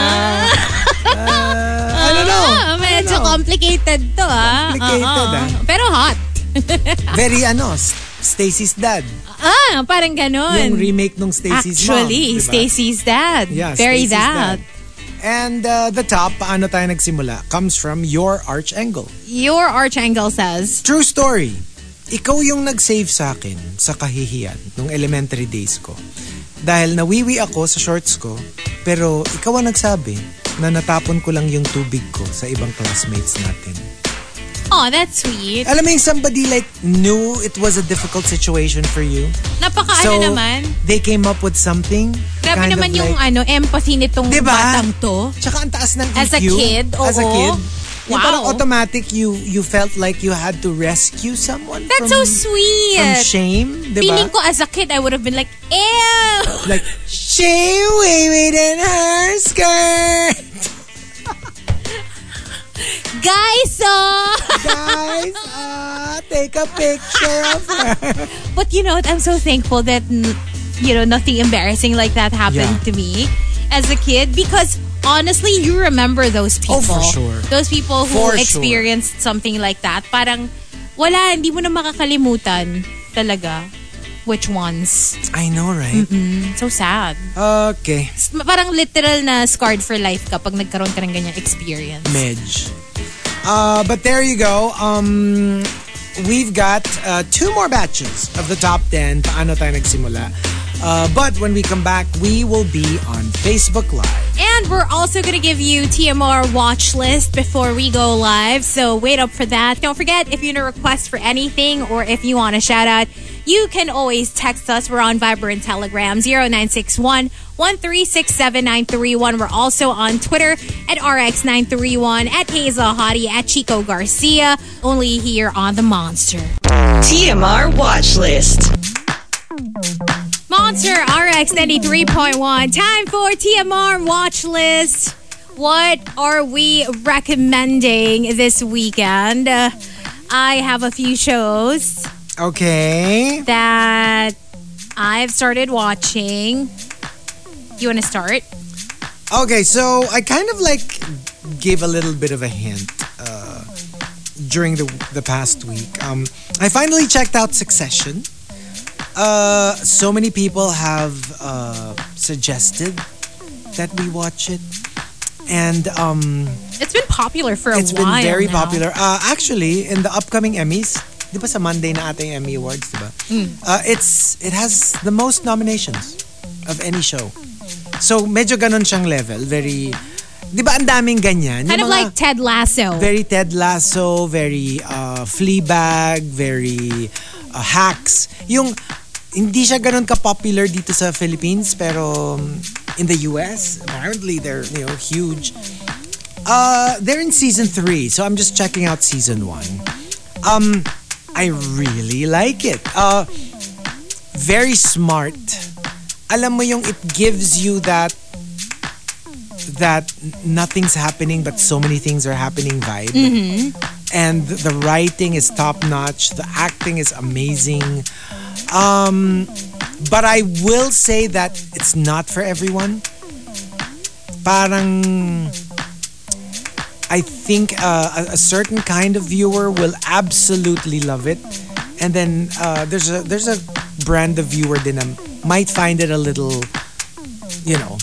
uh, (laughs) I don't know. Ah, medyo I don't know. complicated to ah. Complicated, Oo. ah. Pero hot. (laughs) Very ano, Stacy's dad. Ah, parang ganun. Yung remake nung Stacy's mom. Actually, diba? Stacy's dad. Yeah, Very Stacy's that. dad. And uh, the top, paano tayo nagsimula, comes from your arch angle. Your archangle says, True story. Ikaw yung nag-save sa akin sa kahihiyan nung elementary days ko. Dahil nawiwi ako sa shorts ko, pero ikaw ang nagsabi na natapon ko lang yung tubig ko sa ibang classmates natin. Oh, that's sweet. Alam mo yung somebody like knew it was a difficult situation for you. Napaka So, ano naman. they came up with something. Grabe naman yung like, ano, empathy nitong Diba? batang to. Tsaka ang taas ng As a EQ. kid, As a oo. kid. Yung Wow. parang automatic, you you felt like you had to rescue someone That's from, so sweet. from shame, di ba? Feeling ko as a kid, I would have been like, ew! Like, she waved in her skirt. Guys, oh! Guys, uh, take a picture of her. (laughs) But you know what? I'm so thankful that you know nothing embarrassing like that happened Yeah. to me as a kid because honestly, you remember those people. Oh, for sure. Those people who For sure. experienced something like that. Parang wala, hindi mo na makakalimutan talaga. Which ones? I know, right? So sad. Okay. Parang literal na scarred for life kapag nagkaroon ka ng ganyang experience. Medj. Uh, but there you go. Um, we've got uh, two more batches of the top 10. Paano tayo nagsimula? Uh, but when we come back, we will be on Facebook Live. And we're also going to give you TMR watch list before we go live. So wait up for that. Don't forget, if you want to request for anything or if you want a shout out, you can always text us. We're on Viber and Telegram 0961 1367931. We're also on Twitter at RX931, at Hazel Hottie, at Chico Garcia, only here on The Monster. TMR Watch List. Monster RX 93.1. Time for TMR watch list. What are we recommending this weekend? Uh, I have a few shows Okay. that I've started watching. You want to start? Okay, so I kind of like gave a little bit of a hint uh, during the the past week. Um, I finally checked out Succession. Uh, so many people have uh, suggested that we watch it, and um, It's been popular for a while. it's been very now. popular. Uh, actually, in the upcoming Emmys, di ba sa Monday na ata yung Emmy Awards, di ba? Hmm. Uh, it's it has the most nominations of any show. So medyo ganon siyang level, very Di ba ang daming ganyan? Kind Yung of mga like Ted Lasso. very Ted Lasso, very uh, Fleabag, very uh, Hacks. Yung hindi siya ganun ka-popular dito sa Philippines pero um, in the US, apparently they're, you know, huge. Uh, they're in season 3, so I'm just checking out season 1. Um, I really like it. Uh, very smart. Alam mo yung it gives you that that nothing's happening but so many things are happening vibe. And the writing is top notch. The acting is amazing. Um, But I will say that it's not for everyone. Parang I think uh, a, a certain kind of viewer will absolutely love it, and then uh, there's a there's a brand of viewer na might find it a little, you know,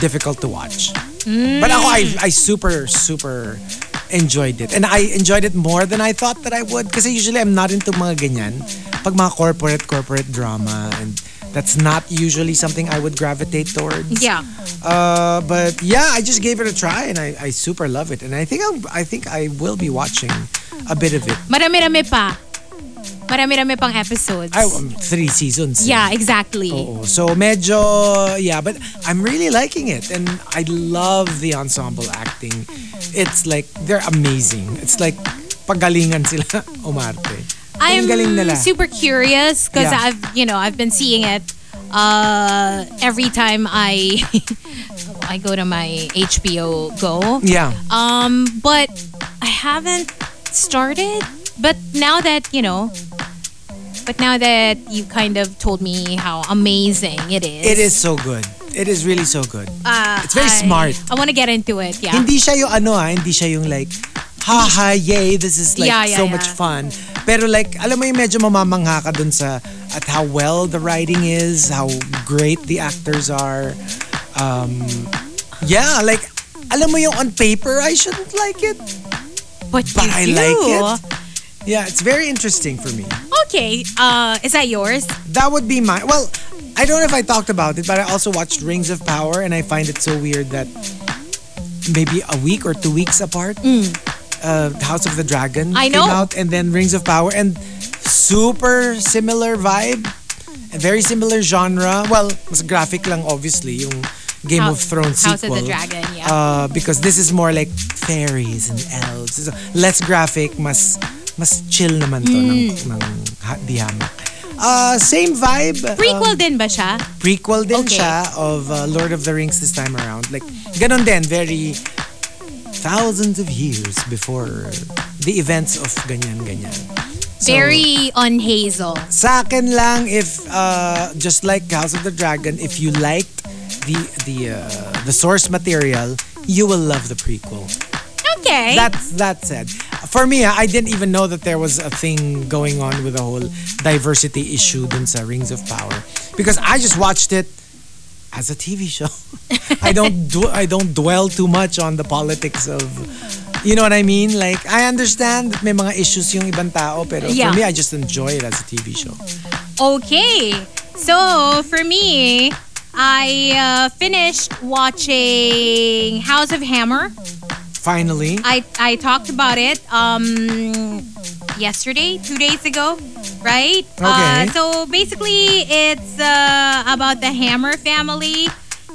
difficult to watch. But ako, I, I super super enjoyed it, and I enjoyed it more than I thought that I would. Kasi usually I'm not into mga ganyan, pag mga corporate corporate drama, and that's not usually something I would gravitate towards. Yeah. Uh, but yeah, I just gave it a try and I, I super love it. And I think I'll, I think I will be watching a bit of it. Marami-rami pa. Marami-rami pang episodes. I, um, three seasons. yeah, exactly. Oo. So medyo, yeah, but I'm really liking it. And I love the ensemble acting. It's like, they're amazing. It's like, pagalingan sila (laughs) umarte. I'm super curious because Yeah. I've you know I've been seeing it uh, every time I (laughs) I go to my HBO Go. Yeah. Um, but I haven't started. But now that you know, but now that you kind of told me how amazing it is, It is so good. It is really so good. Uh, It's very I- smart. I want to get into it. Yeah. Hindi siya yung ano ha, hindi siya yung like, haha, yay, this is like Yeah, yeah, so yeah. much fun. Pero like, alam mo yung medyo mamamangha ka dun sa at how well the writing is, how great the actors are. Um, yeah, like, alam mo yung on paper, I shouldn't like it. but But I do. like it. Yeah, it's very interesting for me. Okay. Uh, is that yours? That would be my, well, I don't know if I talked about it, but I also watched Rings of Power and I find it so weird that maybe a week or two weeks apart, uh, House of the Dragon Mm. I came out and then Rings of Power and super similar vibe, very similar genre. Well, mas graphic lang obviously yung Game Hou- of Thrones House sequel. of the Dragon. Yeah. Uh, because this is more like fairies and elves. So, less graphic, mas mas chill naman to ng, Hmm. ng ha- di hamak. Uh, same vibe. Prequel um, din ba siya? prequel din Okay. siya of uh, Lord of the Rings this time around. Like, ganon din, very thousands of years before the events of ganyan-ganyan. So, Very on Hazel. sa akin lang, if, uh, just like House of the Dragon, if you liked the, the, uh, the source material, you will love the prequel. Okay. That's that said. For me, I didn't even know that there was a thing going on with the whole diversity issue dun sa Rings of Power because I just watched it as a TV show. (laughs) I don't do I don't dwell too much on the politics of you know what I mean? Like I understand that may mga issues yung ibang tao pero Yeah. for me I just enjoy it as a TV show. Okay. So, for me, I uh, finished watching House of Hammer. Finally. I, I talked about it um, yesterday, two days ago, right? Uh, Okay. so, basically, it's uh, about the Hammer family.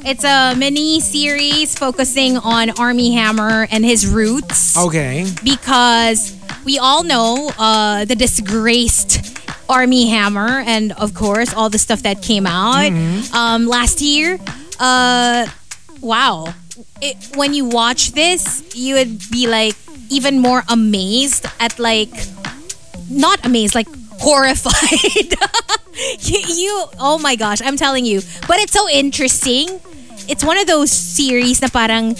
It's a mini series focusing on Army Hammer and his roots. Okay. because we all know uh, the disgraced Army Hammer and, of course, all the stuff that came out um, last year. Uh, wow. It, when you watch this, you would be like even more amazed at like, not amazed, like horrified. (laughs) you, you, oh my gosh, I'm telling you. But it's so interesting. It's one of those series na parang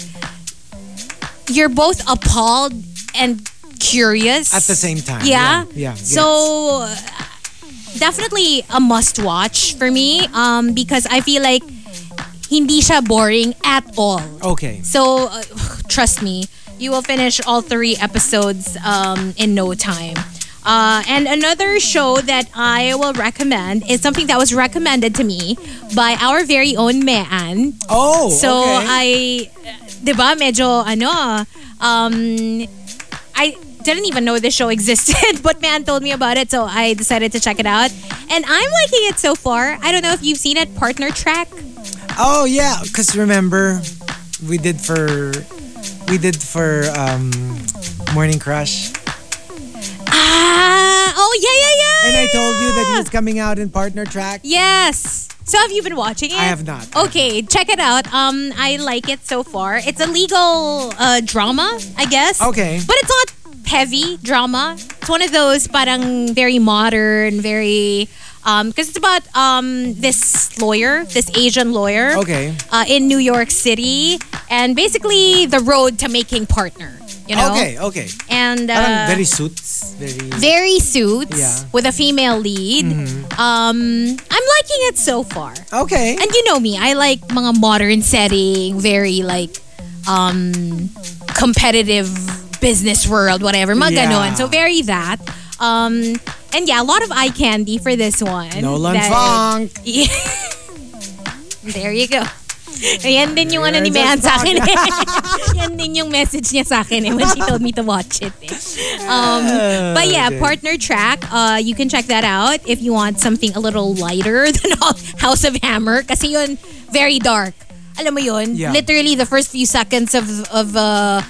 you're both appalled and curious At the same time. Yeah. Yeah. yeah So uh, definitely a must watch for me um because I feel like hindi siya boring at all. Okay. So uh, (sighs) trust me, you will finish all three episodes um, in no time. Uh, and another show that I will recommend is something that was recommended to me by our very own Mean. Oh, So okay. I, di ba, medyo ano, um, I didn't even know this show (laughs) existed, but man told me about it, so I decided to check it out. And I'm liking it so far. I don't know if you've seen it, Partner Track. Oh yeah, because remember we did for we did for um, Morning Crush, Ah, oh yeah, yeah, yeah. and I told you that he was coming out in partner track. Yes. So have you been watching it? I have not. Okay, check it out. Um, I like it so far. It's a legal uh, drama, I guess. Okay. But it's not heavy drama. It's one of those parang very modern, very um because it's about um this lawyer, this Asian lawyer Okay. uh, in New York City and basically the road to making partner, you know? Okay, okay. And uh, very suits. Very... very suits Yeah. Mm-hmm. with a female lead. Um, I'm liking it so far. Okay. And you know me, I like mga modern setting, very like um competitive business world, whatever, mga Yeah. ganon. So very that. Um and yeah, a lot of eye candy for this one. Nolan That- Funk. (laughs) Yeah. there you go. Yan din yung ano ni Mayan sa akin eh. (laughs) Yan din yung message niya sa akin eh when she told me to watch it eh. Um, but yeah, Okay. partner track, uh, you can check that out if you want something a little lighter (laughs) than House of Hammer kasi yun, very dark. Alam mo yun? Yeah. Literally the first few seconds of, of uh,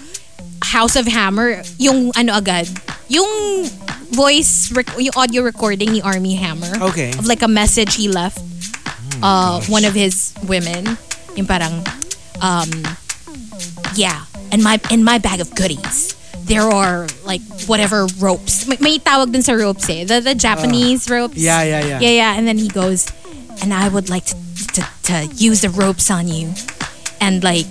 House of Hammer, yung ano agad, yung voice, rec- yung audio recording ni Army Hammer Okay. of like a message he left uh, one of his women. Yung parang, um, yeah, in my in my bag of goodies, there are like whatever ropes. May, may tawag din sa ropes eh. The, the Japanese ropes. Yeah, yeah, yeah. Yeah, yeah. And then he goes, and I would like to, to, to use the ropes on you and like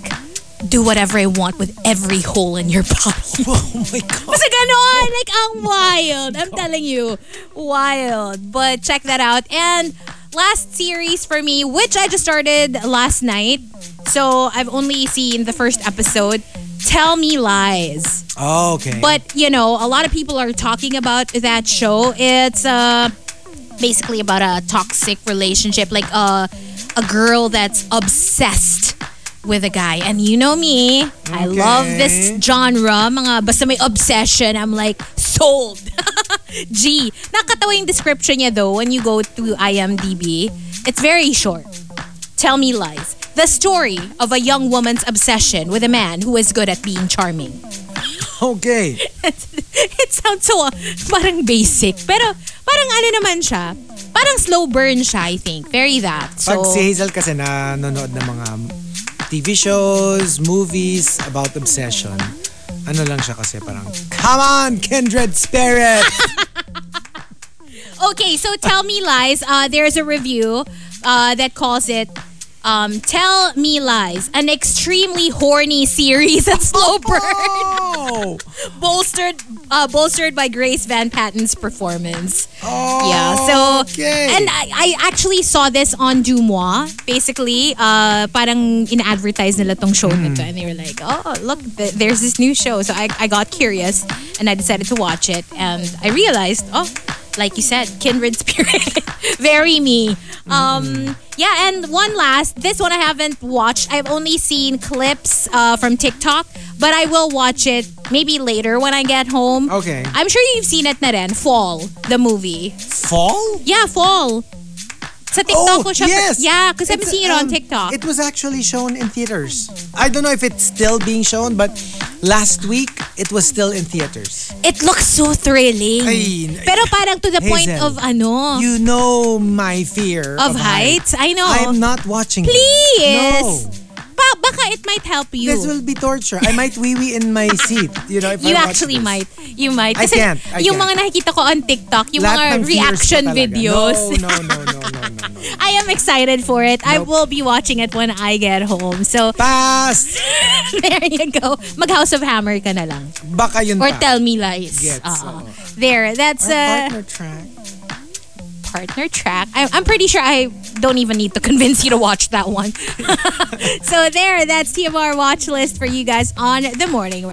do whatever I want with every hole in your (laughs) body. (laughs) Oh my God. Ganon, like ang wild. I'm telling you, wild. But check that out. And last series for me, which I just started last night. So I've only seen the first episode. Tell Me Lies. Oh, okay. But you know, a lot of people are talking about that show. It's uh basically about a toxic relationship, like uh, a girl that's obsessed with a guy. And you know me, I love this Okay. genre. Mga basta may obsession, I'm like sold. (laughs) G. Nakatawa yung description niya though when you go to IMDb. It's very short. Tell Me Lies. The story of a young woman's obsession with a man who is good at being charming. okay. (laughs) it sounds so uh, parang basic. Pero parang ano naman siya. Parang slow burn siya, I think. Very that. So, Pag si Hazel kasi nanonood ng mga TV shows, movies about obsession, ano lang siya kasi parang, come on, kindred spirit! (laughs) okay, so Tell Me Lies, uh, there's a review uh, that calls it um, Tell Me Lies, an extremely horny series at slow (laughs) burn. oh! (laughs) bolstered uh, bolstered by Grace Van Patten's performance. Oh, Yeah, so okay. and I, I actually saw this on Dumois. Basically, uh, parang in-advertise nila tong show na to, and they were like, "Oh, look, th- there's this new show." So I, I got curious, and I decided to watch it, and I realized, oh, like you said, kindred spirit, (laughs) very me. Um, yeah, and one last, this one I haven't watched. I've only seen clips uh, from TikTok, but I will watch it maybe later when I get home. Okay. I'm sure you've seen it na rin, Fall, the movie. Fall? Yeah, Fall. Sa TikTok ko siya. Oh, yes. Yeah, because I've seen it on um, TikTok. It was actually shown in theaters. I don't know if it's still being shown, but last week it was still in theaters. It looks so thrilling. Ay, Pero parang to the point Hazel, of ano, You know my fear of heights. I know. I'm not watching. it. Please. No. Pa- baka it might help you. This will be torture. I might wee wee in my seat. You know, if you I watch actually this. might. You might. I Kasi can't. I yung can't. mga nakikita ko on TikTok, yung Lahat mga reaction videos. No, no, no, no, no, no, no. (laughs) I am excited for it. I Nope. will be watching it when I get home. So, Pass! (laughs) there you go. Mag House of Hammer ka na lang. Baka yun Or pa. Tell Me Lies. Gets, Oo. oo. There. That's Our uh, partner track. Partner track. I, I'm pretty sure I don't even need to convince you to watch that one. (laughs) so there, that's TMR watch list for you guys on the morning. The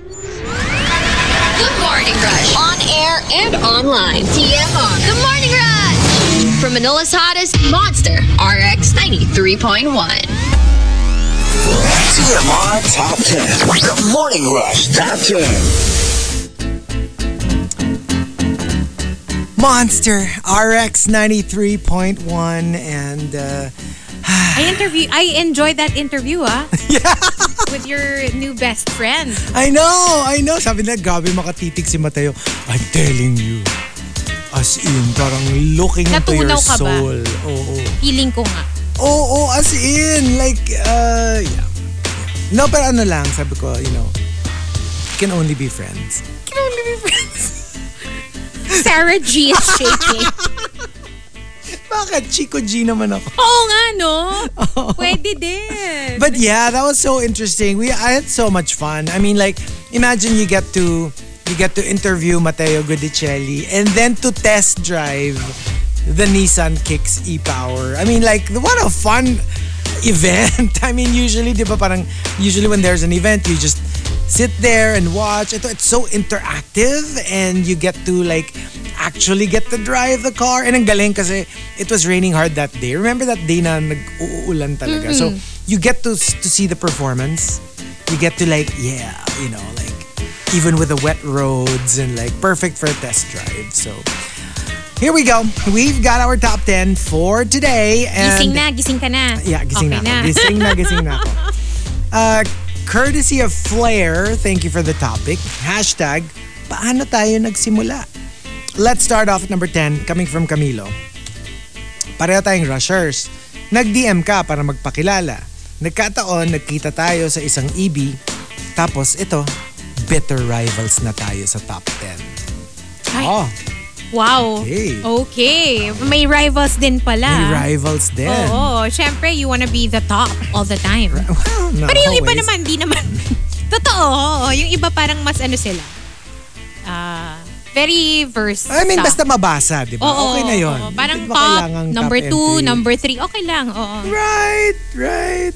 Morning Rush. On air and online. TMR. The Morning Rush. From Manila's hottest monster, RX 93.1. TMR Top 10. The Morning Rush Top 10. Monster RX 93.1 and uh, (sighs) I interview. I enjoyed that interview, ah. (laughs) Yeah. With your new best friend. I know, I know. Sabi na, gabi makatitig si Mateo. I'm telling you. As in, parang looking into your Natunaw ka ba? soul. Oo. Feeling ko nga. Oo, as in. Like, uh, yeah. No, pero ano lang, sabi ko, you know, can only be friends. Can only be friends. Sarah G is (laughs) shaking. Bakit? Chico G naman ako. Oo nga, no? Pwede din. But yeah, that was so interesting. We I had so much fun. I mean, like, imagine you get to you get to interview Matteo Guidicelli and then to test drive the Nissan Kicks e-Power. I mean, like, what a fun event. (laughs) I mean, usually, di ba parang, usually when there's an event, you just sit there and watch. Ito, it's so interactive and you get to like actually get to drive the car. And ang galing kasi it was raining hard that day. Remember that day na nag-uulan talaga? So, you get to to see the performance. You get to like, yeah, you know, like even with the wet roads and like perfect for a test drive. So, here we go. We've got our top 10 for today. And gising na, gising ka na. Yeah, gising okay na ako. Gising na, gising na ako. (laughs) Uh, courtesy of Flair, thank you for the topic. Hashtag, paano tayo nagsimula? Let's start off at number 10, coming from Camilo. Pareho tayong rushers. Nag-DM ka para magpakilala. Nagkataon, nagkita tayo sa isang EB. Tapos ito, bitter rivals na tayo sa top 10. Ay. Oh, Wow. Okay. Okay. May rivals din pala. may rivals din. Oo. Siyempre, you wanna be the top all the time. Well, Pero yung iba always. naman, di naman. (laughs) Totoo. oo. Yung iba parang mas ano sila. Ah, very versed. I mean, basta mabasa, di ba? Oo, okay na yun. oo. Parang top, number top two, entry? number three, okay lang. Oo. Right, right.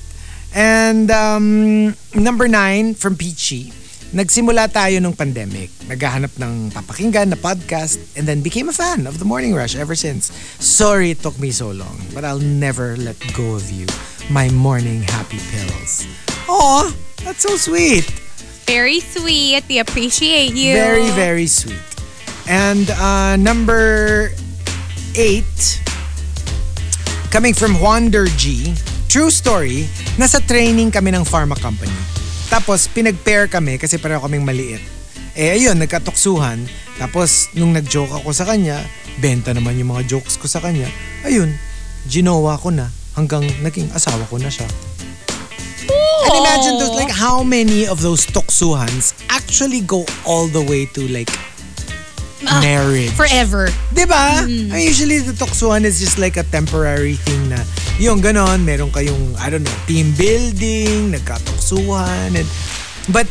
And um, number nine, from Peachy. Nagsimula tayo nung pandemic. Naghahanap ng papakinggan na podcast and then became a fan of The Morning Rush ever since. Sorry it took me so long, but I'll never let go of you. My morning happy pills. Aw, that's so sweet. Very sweet. We appreciate you. Very, very sweet. And uh, number eight, coming from Wander G, true story, nasa training kami ng pharma company. Tapos pinag-pair kami kasi pareho kaming maliit. Eh ayun, nagkatuksuhan. Tapos nung nag-joke ako sa kanya, benta naman yung mga jokes ko sa kanya. Ayun, ginawa ko na hanggang naging asawa ko na siya. And imagine those, like how many of those tuksuhans actually go all the way to like marriage. Forever. Diba? I mean, usually the tuksuhan is just like a temporary thing na yung ganon, meron kayong, I don't know, team building, nagkatuksuhan, and, but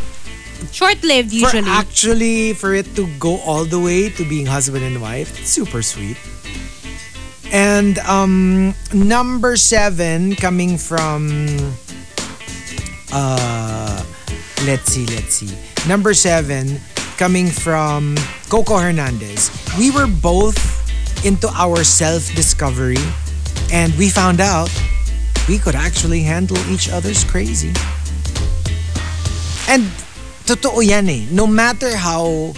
Short-lived for usually. actually, for it to go all the way to being husband and wife, super sweet. And um, number seven, coming from, uh, let's see, let's see. Number seven, coming from Coco Hernandez. We were both into our self-discovery and we found out we could actually handle each other's crazy. And totoo yan eh. No matter how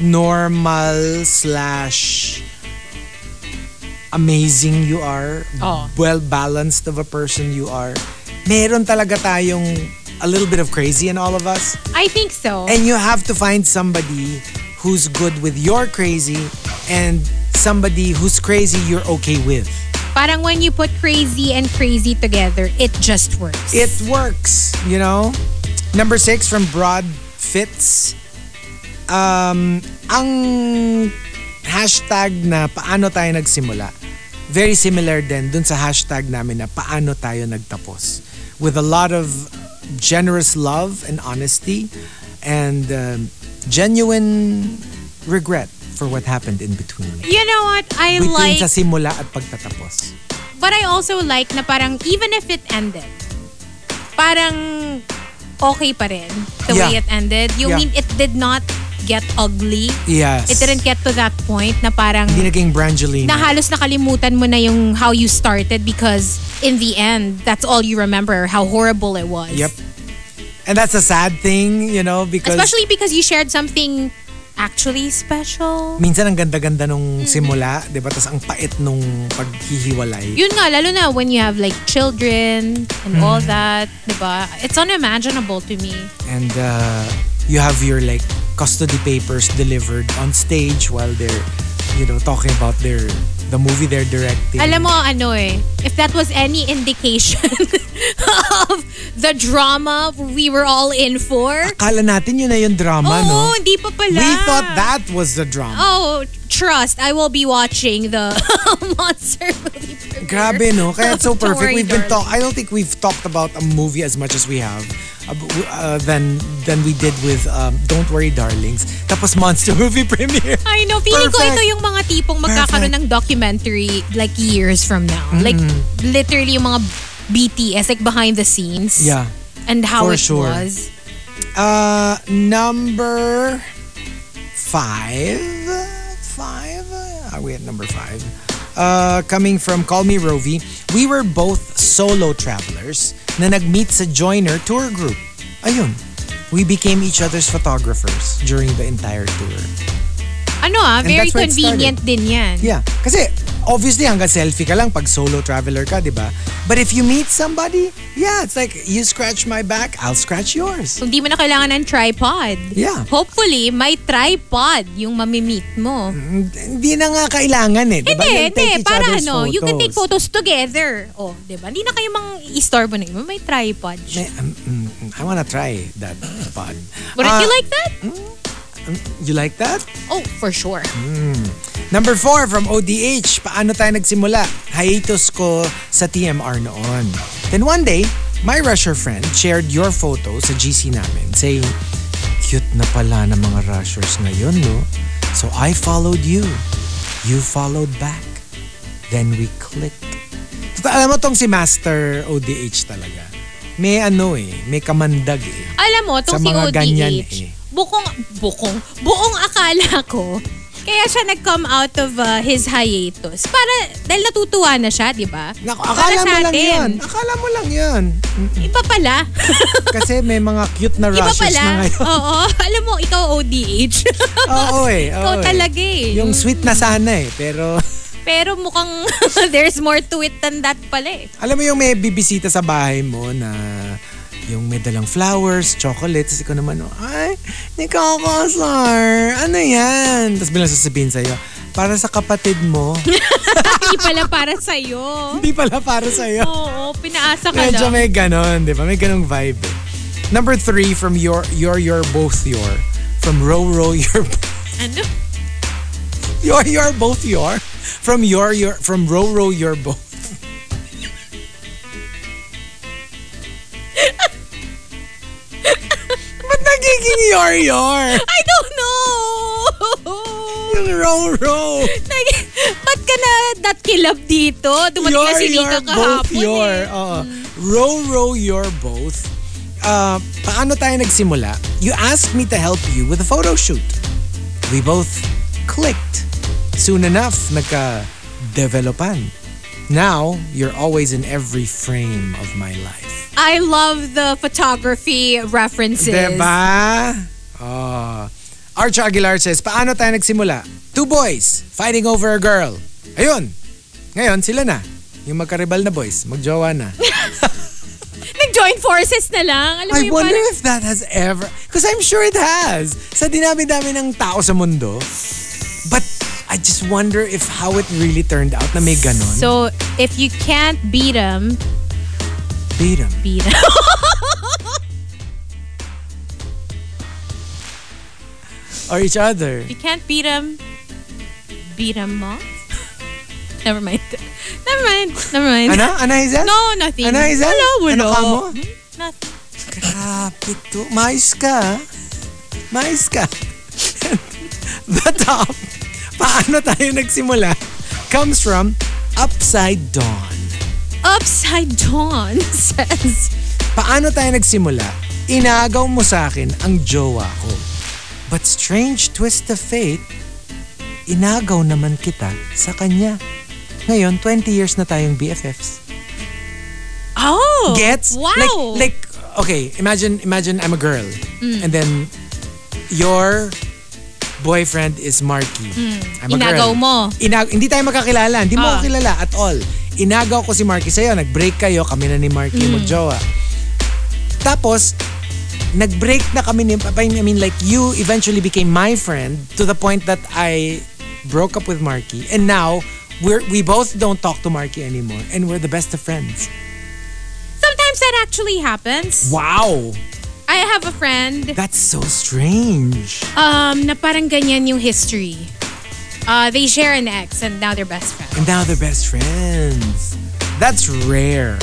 normal slash amazing you are, Oh. well-balanced of a person you are, meron talaga tayong a little bit of crazy in all of us. I think so. And you have to find somebody who's good with your crazy and somebody who's crazy you're okay with. Parang when you put crazy and crazy together, it just works. It works, you know? Number six from Broad Fits. Um, ang hashtag na paano tayo nagsimula, very similar din dun sa hashtag namin na paano tayo nagtapos. With a lot of generous love and honesty and um, genuine regret for what happened in between. you know what? I Between like, sa simula at pagtatapos. but I also like na parang even if it ended, parang okay pa rin the way Yeah. it ended. You Yeah. mean it did not get ugly? Yes. It didn't get to that point na parang Hindi naging Brangelina. na halos nakalimutan mo na yung how you started because in the end, that's all you remember, how horrible it was. Yep. And that's a sad thing, you know, because Especially because you shared something actually special. minsan ang ganda-ganda nung simula, 'di ba? Tapos ang pait nung paghihiwalay. Yun nga, lalo na when you have like children and Mm. all that, di ba? It's unimaginable to me. And uh, you have your like custody papers delivered on stage while they're, you know, talking about their the movie they're directing. Alam mo, ano eh, if that was any indication (laughs) of the drama we were all in for. Akala natin yun na yung drama, Oo, no? hindi pa pala. We thought that was the drama. Oh, trust, I will be watching the (laughs) monster movie. premiere. Grabe, no? Kaya it's so (laughs) perfect. worry, We've been talk. I don't think we've talked about a movie as much as we have uh, uh, than than we did with um, Don't Worry, Darlings. Tapos Monster (laughs) movie premiere. I know, feeling ko Perfect. ito yung mga tipong magkakaroon ng documentary like years from now. Like, literally yung mga BTS, like behind the scenes. Yeah. And how For it sure. was. Uh, number five. Five? Are we at number five? Uh, coming from Call Me Rovi, we were both solo travelers na nag-meet sa Joiner tour group. Ayun. We became each other's photographers during the entire tour. Ano ah, And very it convenient din yan. Yeah. Kasi, obviously, hanggang selfie ka lang pag solo traveler ka, di ba? But if you meet somebody, yeah, it's like, you scratch my back, I'll scratch yours. Kung di mo na kailangan ng tripod. Yeah. Hopefully, may tripod yung mamimit mo. Hindi na nga kailangan eh, di ba? Hindi, You'll take hindi. each Para other's ano, you can take photos. photos together. Oh, di ba? Hindi na kayo mang istorbo na yun. May tripod. May- um, mm, I wanna try that pod. Wouldn't Ah, you like that? You like that? Oh, for sure. Number four from ODH. Paano tayo nagsimula? Hiatus ko sa TMR noon. Then one day, my Rusher friend shared your photo sa GC namin saying, cute na pala ng mga Rushers ngayon, no? So I followed you. You followed back. Then we clicked. Tata- Alam mo tong si Master ODH talaga. May ano eh, may kamandag eh. Alam mo, itong Sa si mga ODH, ganyan eh. Bukong, bukong, buong akala ko, kaya siya nag-come out of uh, his hiatus. Para, dahil natutuwa na siya, di ba? Naku, akala mo lang yan. Akala mo lang yan. Iba pala. (laughs) Kasi may mga cute na Iba Rushers pala. na ngayon. (laughs) Oo. Alam mo, ikaw ODH. (laughs) Oo eh. ikaw oo eh. talaga eh. Yung sweet na sana eh. Pero Pero mukhang there's more to it than that pala eh. alam mo yung may bibisita sa bahay mo na yung may dalang flowers, chocolates, ikaw naman, oh, ay, Nikakasar, ano yan? Tapos bilang sasabihin sa'yo, para sa kapatid mo, (laughs) Hindi pala para sa'yo. hindi pala para sa'yo. Oo, pinaasa ka Medyo lang. may ganon, di ba? May ganong vibe eh. Number three from your, your, your, both your, from row, row, your, (laughs) Ano? your, your, both your, from your, your, from row, row, your, both. (laughs) Nagiging your? I don't know! Yung row, row. Nag- Ba't ka na that kilab dito? Dumating na si Nika both kahapon your. eh. Oo. Row, row, your both. Uh, paano tayo nagsimula? You asked me to help you with a photo shoot. We both clicked. Soon enough, nagka-developan. Now, you're always in every frame of my life. I love the photography references. Diba? Oh. Arch Aguilar says, paano tayo nagsimula? Two boys fighting over a girl. Ayun. Ngayon, sila na. Yung magkaribal na boys, magjowa na. (laughs) Nag-join forces na lang. Alam I wonder parang- if that has ever... Because I'm sure it has. Sa dinami-dami ng tao sa mundo. But I just wonder if how it really turned out na may ganon. So, if you can't beat them, Beat 'em. beat them. Or each other. If you can't beat them, beat them off. Never mind. Never mind. Never mind. Ano? Ano, Hazel? No, nothing. Ano, Hazel? Wala, wala. Ano ka mo? Hmm? Nothing. Grabe to. Mais ka. Mais ka. (laughs) The top. Paano tayo nagsimula? Comes from Upside Dawn. Upside down (laughs) says, Paano tayo nagsimula? Inagaw mo sa akin ang jowa ko. But strange twist of fate, inagaw naman kita sa kanya. Ngayon, 20 years na tayong BFFs. Oh! Gets? Wow! Like, like, okay, imagine, imagine I'm a girl. Mm. And then, your boyfriend is Marky. I'm a Mm. Inagaw girl. mo. Inag hindi tayo magkakilala. Hindi mo ako kilala at all. Inagaw ko si Marky sa'yo. Nag-break kayo. Kami na ni Marky Mm. magjowa. Tapos, nag-break na kami ni... I mean, like, you eventually became my friend to the point that I broke up with Marky. And now, we're we both don't talk to Marky anymore, and we're the best of friends. Sometimes that actually happens. Wow, I have a friend that's so strange. um, na parang ganyan yung history. Uh, they share an ex and now they're best friends. And now they're best friends. That's rare.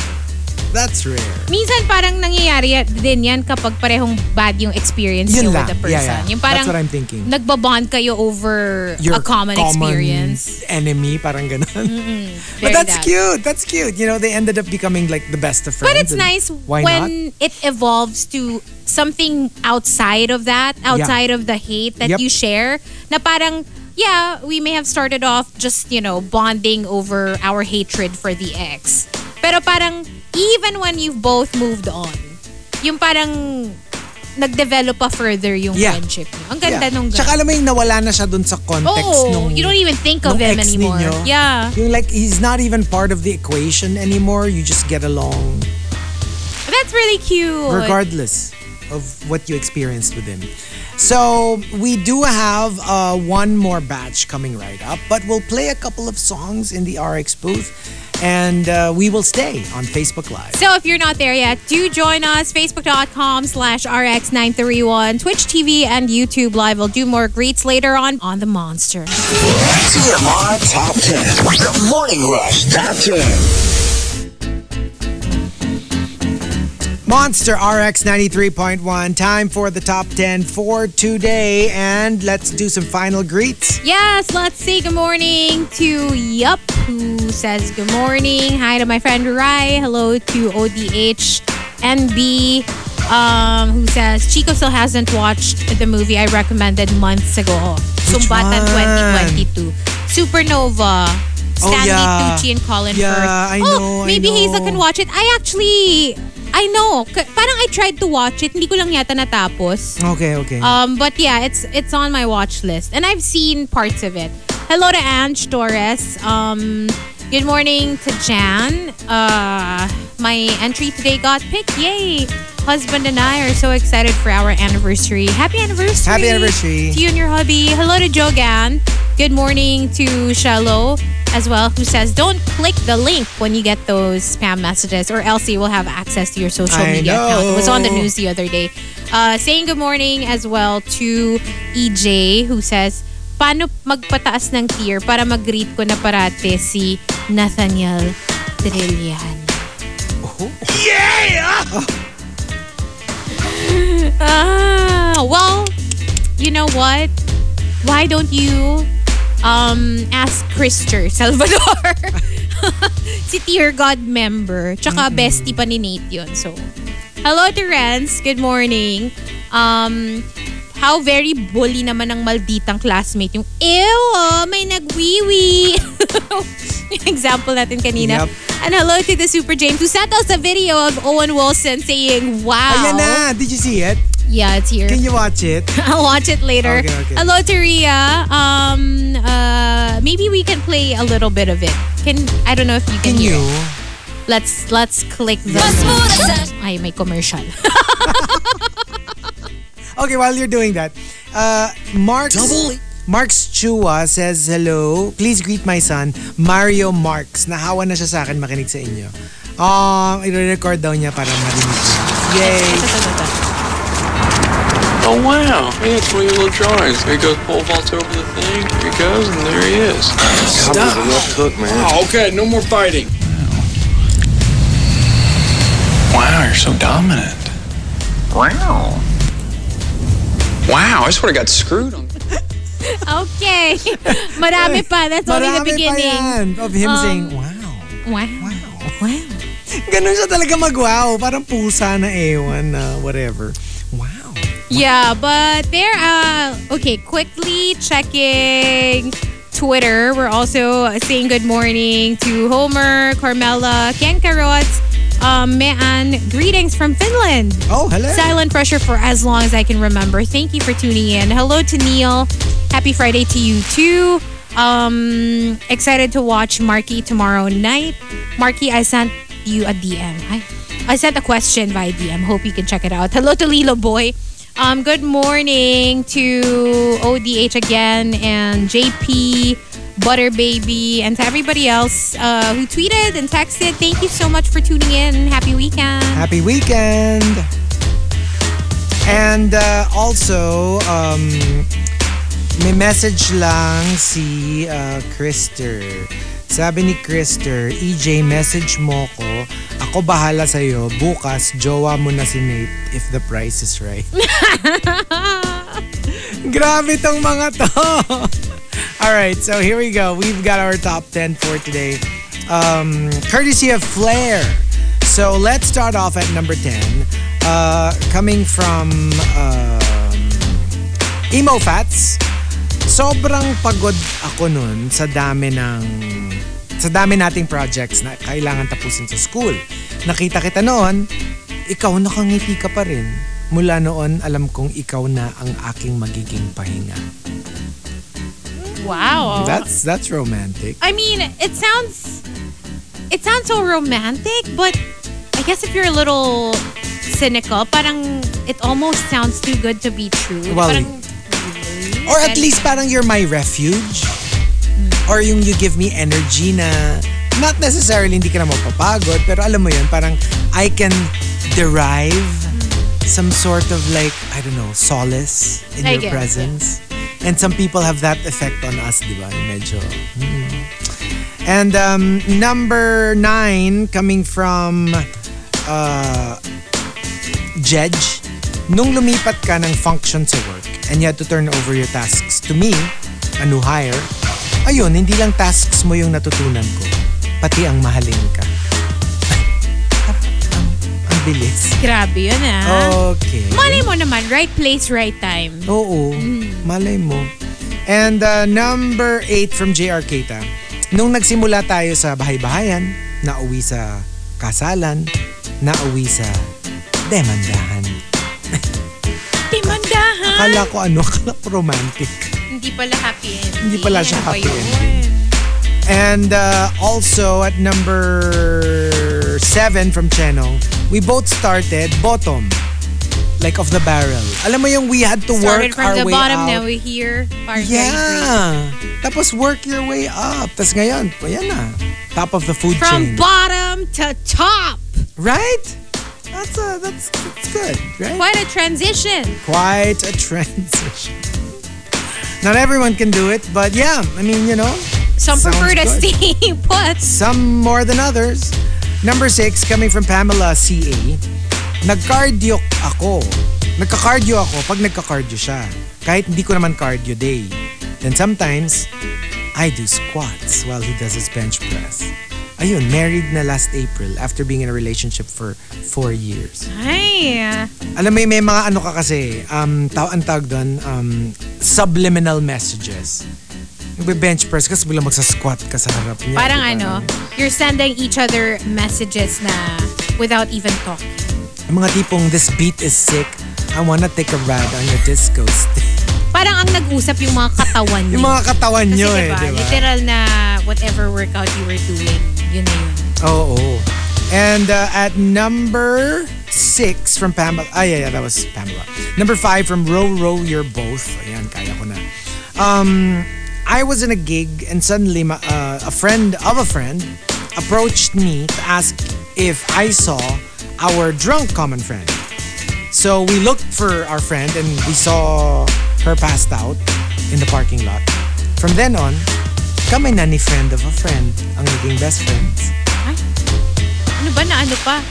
That's rare. Minsan parang nangyayari din yan kapag parehong bad yung experience Yun lang. with the person. Yeah, yeah. Yung parang That's what I'm thinking. nagbabond kayo over a common, experience. enemy, parang ganun. (laughs) Very But that's that. cute. That's cute. You know, they ended up becoming like the best of friends. But it's and nice why when not? it evolves to something outside of that, outside of the hate that Yep. you share. Na parang, yeah, we may have started off just, you know, bonding over our hatred for the ex. Pero parang, even when you've both moved on, yung parang nag-develop pa further yung Yeah. friendship niyo. Ang ganda Yeah. nung Tsaka alam mo yung nawala na siya dun sa context Oh, nung you don't even think of him anymore. ninyo. Yeah. Yung like, he's not even part of the equation anymore. You just get along That's really cute. regardless of what you experienced with him. So we do have uh, one more batch coming right up, but we'll play a couple of songs in the RX booth, and uh, we will stay on Facebook Live. So if you're not there yet, do join us. Facebook.com slash RX931, Twitch TV, and YouTube Live. We'll do more greets later on on The Monster. TMR Top 10. The Morning Rush Top 10. Monster RX 93.1. Time for the top 10 for today, and let's do some final greets. Yes, let's say good morning to Yup, who says good morning. Hi to my friend Rai. Hello to ODH NB, um, who says Chico still hasn't watched the movie I recommended months ago. Sumbatan one? 2022. Supernova. Oh, Stanley yeah. Tucci and Colin Yeah, Firth. I oh, know, I maybe Hazel know. can watch it. I actually, I know. Parang I tried to watch it. Hindi ko lang yata natapos. Okay, okay. Um, but yeah, it's it's on my watch list, and I've seen parts of it. Hello to Ange Torres. Um, good morning to Jan. Uh, my entry today got picked. Yay! Husband and I are so excited for our anniversary. Happy anniversary! Happy anniversary. to you and your hubby. Hello to Jogan. Good morning to Shallow as well, who says, "Don't click the link when you get those spam messages, or else you will have access to your social I media account." It was on the news the other day. Uh, saying good morning as well to EJ, who says, "Paano magpataas ng tier para mag-greet ko na parate si Nathaniel Trillian?" (laughs) Ah, well, you know what? Why don't you um ask Christer Salvador? (laughs) si Tier God member. Tsaka bestie pa ni Nate yun. So, hello to. Good morning. Um, how very bully naman ng malditang classmate yung, ew, oh, may nagwiwi. (laughs) example natin kanina. Yep. And hello to the Super James who sent us a video of Owen Wilson saying, wow. Ayan na. Did you see it? Yeah, it's here. Can you watch it? (laughs) I'll watch it later. Okay, okay. Hello to Ria. Um, uh, maybe we can play a little bit of it. Can I don't know if you can, Can hear. you? it. Let's let's click the. Ay, may commercial. (laughs) Okay, while you're doing that, uh, Mark's, Mark's Chua says, hello. Please greet my son, Mario Marks. Nahawa na siya sa akin makinig sa inyo. Um, i-record daw niya para marinig. Yay! Oh wow! He had one of your little drawings. There he goes, pole vaults over the thing. Here he goes, and there he is. Stop. enough cook, man. Oh, okay, no more fighting. Wow, wow you're so dominant. Wow. Wow, I sort of got screwed on. (laughs) Okay. (laughs) Marami pa. That's only the beginning. Marami pa beginning. yan of him Um, saying, wow. Wow. Wow. Ganun siya talaga mag-wow. Parang pusa na ewan na whatever. Yeah, but there. Uh, okay, quickly checking Twitter. We're also saying good morning to Homer, Carmela, Ken Carots, um, Mean. Greetings from Finland. Oh, hello. Silent pressure for as long as I can remember. Thank you for tuning in. Hello to Neil. Happy Friday to you too. Um, excited to watch Marky tomorrow night. Marky, I sent you a DM. I, I sent a question via DM. Hope you can check it out. Hello to Lilo Boy. Um, good morning to ODH again and JP Butter Baby, and to everybody else uh, who tweeted and texted. Thank you so much for tuning in. Happy weekend. Happy weekend! And uh, also, um, may message lang si uh, Krister. Sabi ni Krister, EJ, message mo ko. Ako bahala sa'yo. Bukas, jowa mo na si Nate if the price is right. (laughs) Grabe tong mga to. (laughs) Alright, so here we go. We've got our top 10 for today. Um, courtesy of Flair. So let's start off at number 10. Uh, coming from um, Emo Fats. Sobrang pagod ako nun sa dami ng sa dami nating projects na kailangan tapusin sa school. Nakita kita noon, ikaw nakangiti ka pa rin. Mula noon, alam kong ikaw na ang aking magiging pahinga. Wow. That's that's romantic. I mean, it sounds it sounds so romantic, but I guess if you're a little cynical, parang it almost sounds too good to be true. Well, parang, Or at least parang you're my refuge. Or yung you give me energy na not necessarily hindi ka na mapapagod, pero alam mo yun, parang I can derive some sort of like, I don't know, solace in I your it, presence. And some people have that effect on us, di ba? Medyo. mm. And um, number nine, coming from uh, Jedge, nung lumipat ka ng function sa work and you had to turn over your tasks to me, a new hire, ayun, hindi lang tasks mo yung natutunan ko, pati ang mahalin ka. ang, (laughs) ang bilis. grabe yun ah. Okay. Malay mo naman, right place, right time. Oo, malay mo. And uh, number eight from JR Keita. Nung nagsimula tayo sa bahay-bahayan, nauwi sa kasalan, nauwi sa demandahan. (laughs) Timandahan. Akala ko ano, akala ko romantic. Hindi pala happy ending. Hindi pala siya happy ending. And uh, also at number seven from Cheno, we both started bottom. Like of the barrel. Alam mo yung we had to Started work from our the way bottom, out. now we're here. Very. Yeah. Tapos work your way up. Tapos ngayon, ayan na. Top of the food From chain. bottom to top. right? That's, uh, that's, that's good, right? Quite a transition. Quite a (laughs) transition. Not everyone can do it, but yeah, I mean, you know, Some prefer to good. (laughs) stay put. some more than others. Number six, coming from Pamela CA, nag-cardio ako. Nagka-cardio ako pag nagka-cardio siya. Kahit hindi ko naman cardio day. Then sometimes, I do squats while he does his bench press. Ayun, married na last April after being in a relationship for four years. Ay. Alam mo, may mga ano ka kasi, um, taw ang tawag doon, um, subliminal messages. Nagbe-bench press kasi biglang magsa-squat ka sa harap niya. Parang Di ba? ano, you're sending each other messages na without even talking. Yung mga tipong, this beat is sick. I wanna take a ride on your disco stick. (laughs) Parang ang nag-usap yung mga katawan niyo. Yung mga katawan nyo eh, diba, di ba? literal na whatever workout you were doing, yun na yun. Oo. And uh, at number six from Pamela. Ah, yeah, yeah, that was Pamela. Number five from Row Row You're Both. Ayan, kaya ko na. Um, I was in a gig and suddenly ma- uh, a friend of a friend approached me to ask if I saw our drunk common friend. So we looked for our friend and we saw her passed out in the parking lot. From then on, kami na ni friend of a friend ang naging best friends. Ano ba na ano pa?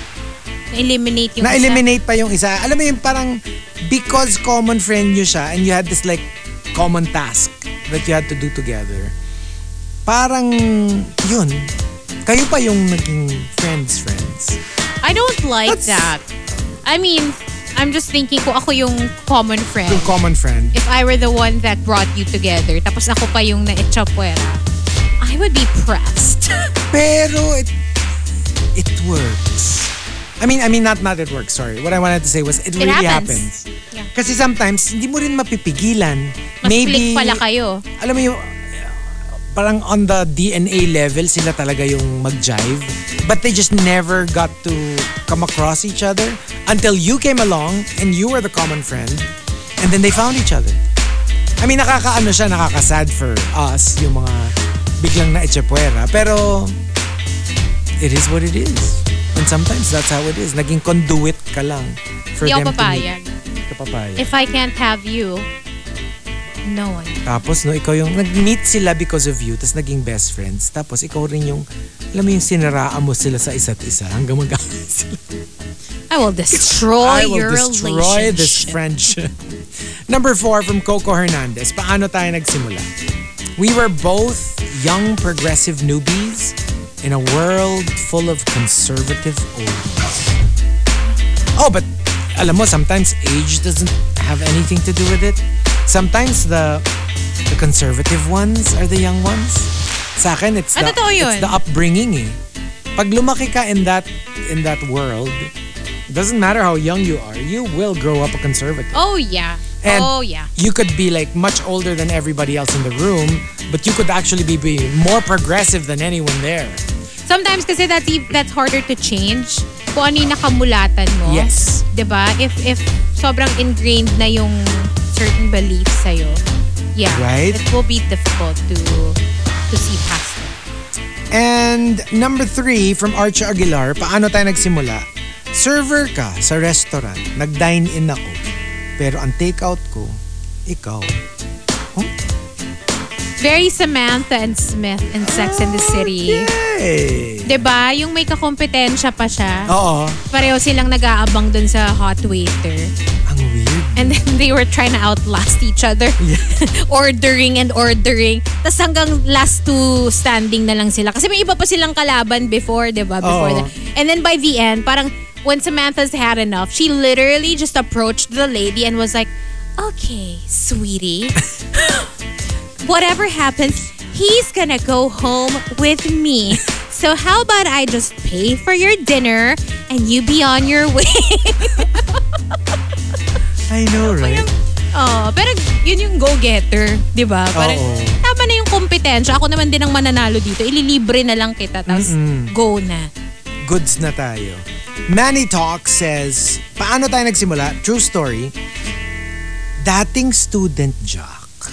Na-eliminate yung isa. Na-eliminate pa yung isa. Alam mo yung parang because common friend nyo siya and you had this like common task that you had to do together. Parang yun. Kayo pa yung naging friends friends. I don't like That's- that. I mean, I'm just thinking kung ako yung common friend. Yung common friend. If I were the one that brought you together, tapos ako pa yung na-echapuera, I would be pressed. (laughs) Pero it it works. I mean, I mean not not it works, sorry. What I wanted to say was it, really happens. happens. Yeah. Kasi sometimes hindi mo rin mapipigilan. Mas Maybe click pala kayo. alam mo yung parang on the DNA level sila talaga yung mag-jive but they just never got to come across each other until you came along and you were the common friend and then they found each other I mean nakakaano siya nakakasad for us yung mga biglang na echepuera. Pero, it is what it is. And sometimes that's how it is. Naging conduit ka lang for Hindi them ako to meet. papayag. Ka papayag. If I can't have you, no one. Tapos, no, ikaw yung nag-meet sila because of you, tapos naging best friends. Tapos, ikaw rin yung, alam mo yung sinaraan mo sila sa isa't isa hanggang mag (laughs) sila. I will destroy I will your destroy this relationship. friendship. (laughs) Number four from Coco Hernandez. Paano tayo nagsimula? We were both young progressive newbies in a world full of conservative oldies. Oh, but alam mo, sometimes age doesn't have anything to do with it. Sometimes the the conservative ones are the young ones. Sa akin, it's Ah, the, it's the upbringing eh. Pag lumaki ka in that in that world, it doesn't matter how young you are, you will grow up a conservative. Oh yeah. And oh yeah. you could be like much older than everybody else in the room, but you could actually be, be more progressive than anyone there. Sometimes kasi that's e- that's harder to change. Kung ano yung nakamulatan mo. Yes. ba? If if sobrang ingrained na yung certain beliefs sa'yo, yeah, Right. it will be difficult to to see past it. And number three from Archie Aguilar, paano tayo nagsimula? Server ka sa restaurant, nag-dine in ako. Pero ang takeout ko, ikaw. Very Samantha and Smith in Sex and the City. Hey! 'Di ba? Yung may kakompetensya pa siya. Oo. Pareho silang nag-aabang dun sa hot waiter. Ang weird. And then they were trying to outlast each other. (laughs) ordering and ordering. Tapos hanggang last two standing na lang sila. Kasi may iba pa silang kalaban before, di ba? Before Oo. that. And then by the end, parang when Samantha's had enough, she literally just approached the lady and was like, Okay, sweetie. (laughs) Whatever happens, he's gonna go home with me. So how about I just pay for your dinner and you be on your way? (laughs) I know, right? Oh, pero yun yung go-getter, 'di ba? Parang Oo. tama na yung kompetensya. Ako naman din ang mananalo dito. Ililibre na lang kita tapos go na. Goods na tayo. Manny Talk says, paano tayo nagsimula? True story. Dating student Jock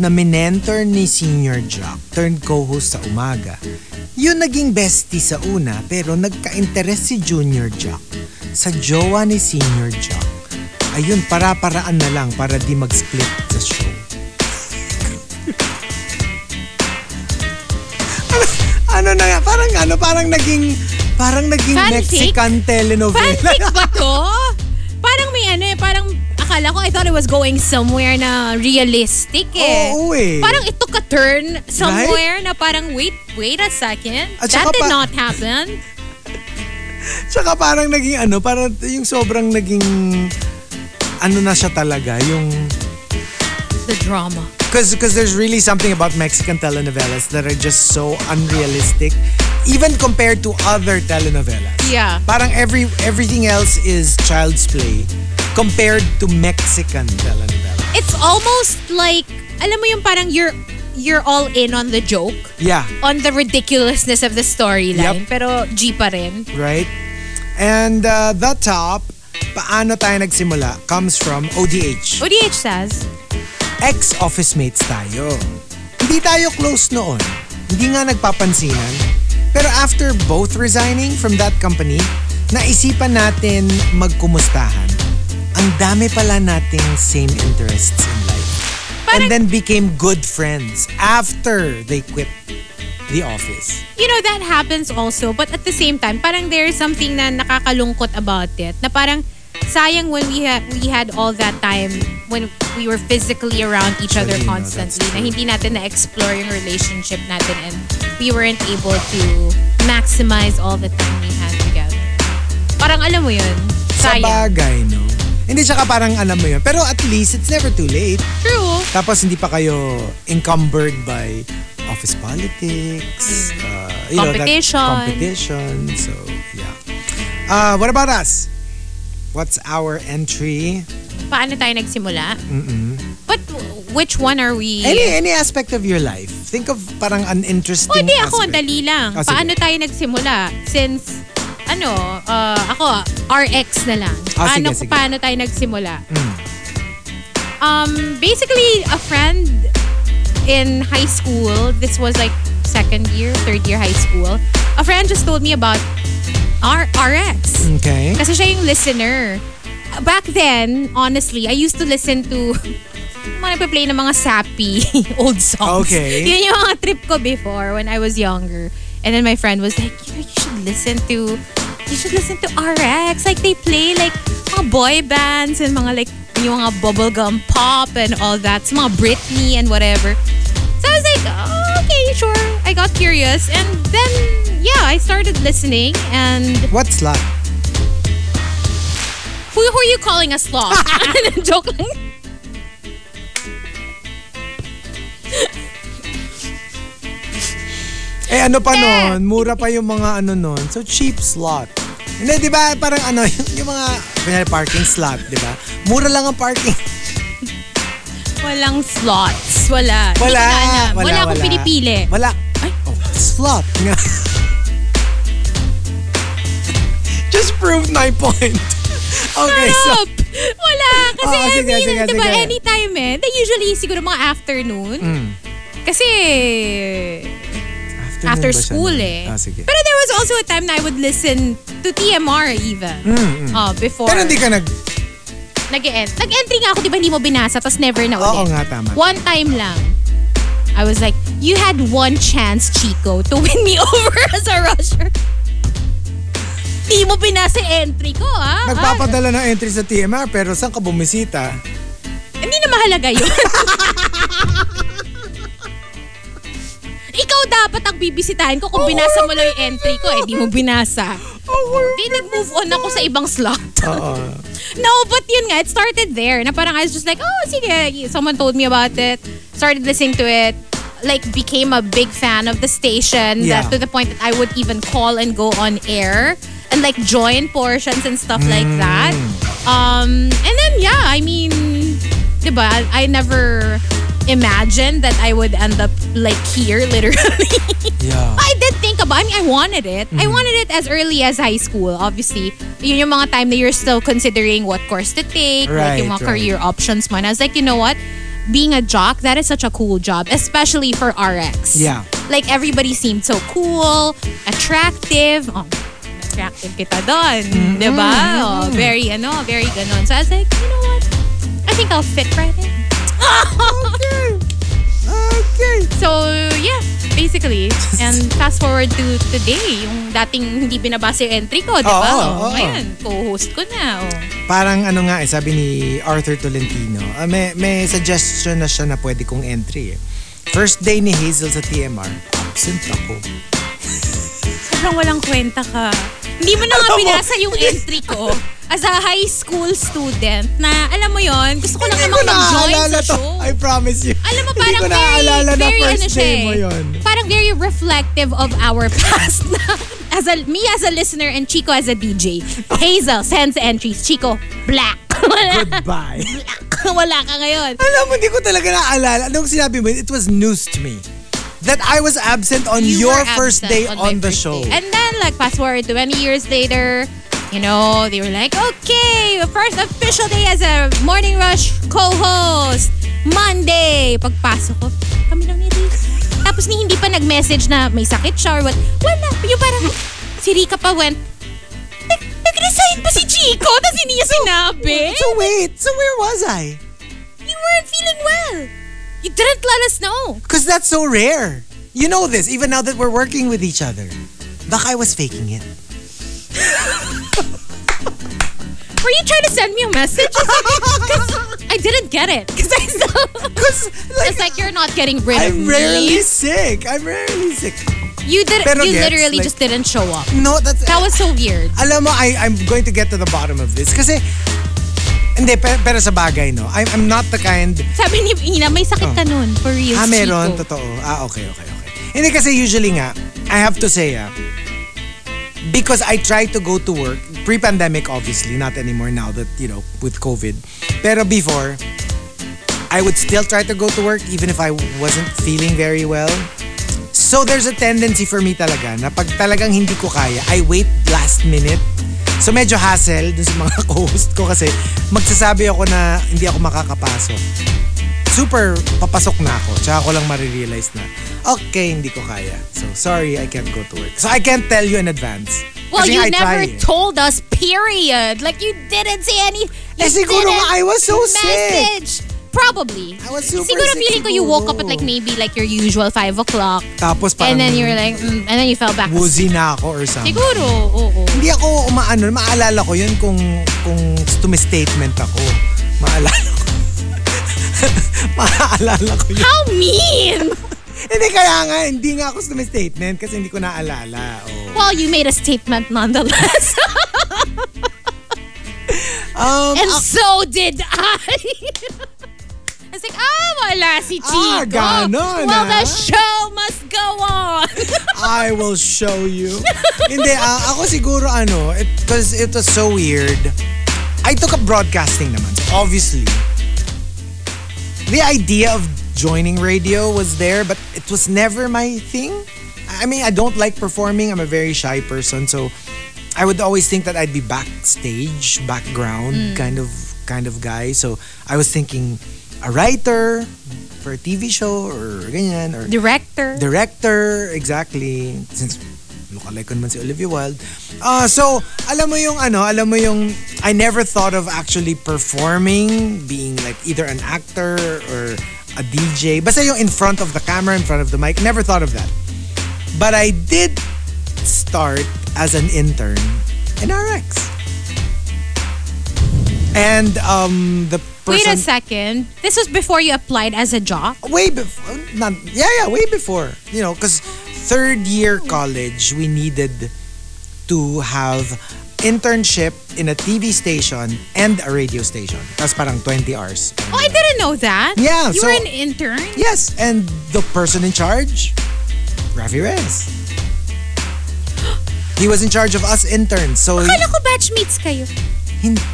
na minentor ni Senior Jock turned co-host sa umaga. Yun naging bestie sa una pero nagka-interest si Junior Jock sa jowa ni Senior Jock. Ayun, para-paraan na lang para di mag-split sa show. (laughs) ano na nga, parang ano, parang naging, parang naging Fanfic? Mexican telenovela. Fanfic ba (laughs) to? Parang may ano eh, parang akala ko I thought it was going somewhere na realistic eh. Oo eh. Parang it took a turn somewhere na parang wait, wait a second. At That did pa- not happen. (laughs) Tsaka parang naging ano, parang yung sobrang naging, ano na siya talaga, yung, The drama. because there's really something about Mexican telenovelas that are just so unrealistic, even compared to other telenovelas. Yeah. Parang every everything else is child's play compared to Mexican telenovelas. It's almost like, alam mo yung parang you're you're all in on the joke, Yeah. on the ridiculousness of the Yep. storyline, pero G pa rin. right? And uh, the top, paano tayo nagsimula, comes from ODH. ODH says, Ex-office mates tayo. Hindi tayo close noon. Hindi nga nagpapansinan. Pero after both resigning from that company, naisipan natin magkumustahan. Ang dami pala nating same interests in life. and then became good friends after they quit the office. you know, that happens also. But at the same time, parang there's something na nakakalungkot about it. Na parang sayang when we had we had all that time when we were physically around each other Actually, no, constantly that's na hindi natin na-explore yung relationship natin and we weren't able to maximize all the time we had together. Parang alam mo yun, Sa sayang. bagay, no? Hindi tsaka parang alam mo yun. Pero at least, it's never too late. True. Tapos hindi pa kayo encumbered by office politics, uh, you know, that Mm. Competition. competition. So, yeah. Uh, what about us? What's our entry? Paano tayo nagsimula? But which one are we? Any any aspect of your life. Think of parang an interesting O, di ako, aspect. dali lang. Sige. Paano tayo nagsimula? Since, ano, uh, ako, RX na lang. Ah, paano, sige, sige. paano tayo nagsimula? Um, basically, a friend in high school, this was like second year, third year high school, a friend just told me about R- RX. Okay. Kasi siya yung listener. Back then, honestly, I used to listen to (laughs) mga nagpa-play ng mga sappy (laughs) old songs. Okay. (laughs) Yun yung mga trip ko before when I was younger. And then my friend was like, you know, you should listen to, you should listen to RX. Like, they play like mga boy bands and mga like, yung mga bubblegum pop and all that. So, mga Britney and whatever. So I was like, oh, okay, sure. I got curious. And then, yeah, I started listening and What slot? who, who are you calling a sloth? (laughs) (laughs) Joke lang. Eh ano pa nun? Mura pa yung mga ano nun. So cheap slot. Hindi, di ba? Parang ano, yung, (laughs) yung mga kunyari, parking slot, di ba? Mura lang ang parking. Walang slots. Wala. Wala. alam. Wala, Wala, akong wala. pinipili. Wala. Oh, slot. Nga. (laughs) Just proved my point. (laughs) Okay, so... Stop! Wala. Kasi I sige, mean, sige, di ba, sige. anytime eh. Then usually, siguro mga afternoon. Mm. Kasi, Afternoon after school eh. Ah, sige. Pero there was also a time na I would listen to TMR even. Uh, before. Mm, Pero hindi ka nag... Nag-end. Nag-entry nga ako, di ba hindi mo binasa, tapos never na ulit. Oo nga, tama. One time lang. I was like, you had one chance, Chico, to win me (laughs) over as a rusher. Di mo binasa entry ko, ha? Nagpapadala ng entry sa TMR pero saan ka bumisita? Ah, hindi na mahalaga yun. (laughs) Ikaw dapat ang bibisitahin ko kung binasa mo lang yung entry ko. Eh, di mo binasa. Di nag-move on ako sa ibang slot. Oo. (laughs) No, but yun nga, it started there. Na parang I was just like, oh, sige. Someone told me about it. Started listening to it. Like, became a big fan of the station. Yeah. That to the point that I would even call and go on air. And like, join portions and stuff like that. Um, and then, yeah, I mean, diba, I never imagined that I would end up like here, (laughs) literally. Yeah. I did think about. I mean, I wanted it. I wanted it as early as high school. Obviously, yun yung mga time that you're still considering what course to take, like yung Right, mga right. career options mo. And I was like, you know what? Being a jock, that is such a cool job, especially for RX. Yeah. Like everybody seemed so cool, attractive. Oh, attractive kita doon, Mm-hmm. Oh, very ano, very ganon. So I was like, you know what? I think I'll fit right in. Okay. So, yeah, basically. And fast forward to today, yung dating hindi binabasa yung entry ko, di ba? Oo, Oh, oo. Ngayon, co-host ko na. Oh. Parang ano nga eh, sabi ni Arthur Tolentino, ah, may, may suggestion na siya na pwede kong entry eh. First day ni Hazel sa TMR, absent ako. Sobrang walang kwenta ka. Hindi mo na nga binasa yung entry ko (laughs) as a high school student na, alam mo yon gusto ko lang Hindi ko namang mag-join sa to. show. I promise you. Alam mo, Hindi parang ko very, naaalala na very first ano siya day mo eh. yun. Parang very reflective of our (laughs) past na as a, me as a listener and Chico as a DJ. Hazel sends entries. Chico, black. (laughs) Wala. Goodbye. (laughs) Wala ka ngayon. Alam mo, hindi ko talaga naaalala. Nung sinabi mo, it was news to me. That I was absent on You your first day my on the show. day. And then, like, fast forward 20 years later, you know, they were like, okay, first official day as a Morning Rush co-host. Monday. Pagpasok ko, kami lang ni. Tapos ni hindi pa nag-message na may sakit siya or what. Wala. Yung parang, si Rika pa went, "Nag- nag-resign pa si Chico? Tapos hindi niya sinabi. So wait, so where was I? You weren't feeling well. You didn't let us know. Because that's so rare. You know this, even now that we're working with each other. Baka I was faking it. Were you trying to send me a message? I didn't get it. Because I still... Because like, It's like you're not getting rid of I'm me. rarely sick. I'm rarely sick. You did. Pero you gets, literally like- just didn't show up. No, that's... That was so weird. alam mo, I, I'm going to get to the bottom of this. Kasi, hindi, pero, pero sa bagay, no? I'm, I'm not the kind... Sabi ni Ina, may sakit ka nun. For real, Ah, meron? Chico. Totoo. Ah, okay, okay, okay. Hindi kasi usually nga, I have to say, ah, because I try to go to work, pre-pandemic obviously, not anymore now that, you know, with COVID. Pero before, I would still try to go to work even if I wasn't feeling very well. So there's a tendency for me talaga na pag talagang hindi ko kaya, I wait last minute. So medyo hassle dun sa mga (laughs) co-host ko kasi magsasabi ako na hindi ako makakapasok. Super papasok na ako. Tsaka ko lang marirealize na, okay, hindi ko kaya. So, sorry, I can't go to work. So, I can't tell you in advance. Well, Kasi you I never try eh. told us, period. Like, you didn't say any. Eh, siguro nga, I was so sick. message. Probably. I was super siguro sick feeling ko you woke up at like maybe like your usual 5 o'clock. Tapos parang And then you were like, mm, and then you fell back. woozy na ako or something. Siguro, oo. Hindi ako umaano, maalala ko yun kung kung tumi-statement ako. Maalala ko. (laughs) maalala ko yun. How mean! (laughs) Hindi kaya nga, hindi nga ako tumi-statement kasi hindi ko naalala. Oh. Well, you made a statement nonetheless. (laughs) Um, and ah, so did I. I was like, ah, wala si Chico. Ah, ganon, well, ah. the show must go on. I will show you. Hindi, ah, ako siguro ano, because it, was so weird. I took up broadcasting naman. So obviously, the idea of joining radio was there, but it was never my thing. I mean, I don't like performing. I'm a very shy person, so I would always think that I'd be backstage, background mm. kind of kind of guy. So I was thinking a writer for a TV show or ganyan or Director. director, exactly. Since lookalike ko naman si Olivia Wilde. Ah, so, alam mo yung ano, alam mo yung I never thought of actually performing, being like either an actor or a DJ. Basta yung in front of the camera, in front of the mic. Never thought of that. But I did start as an intern in RX. And um the person Wait a second. This was before you applied as a job? way before not yeah yeah way before you know because third year college we needed to have internship in a TV station and a radio station that's parang 20 hours Oh, I didn't know that. Yeah, You so- were an intern? yes and the person in charge Rafi Reyes (gasps) he was in charge of us interns so Akala ko batchmates kayo. hindi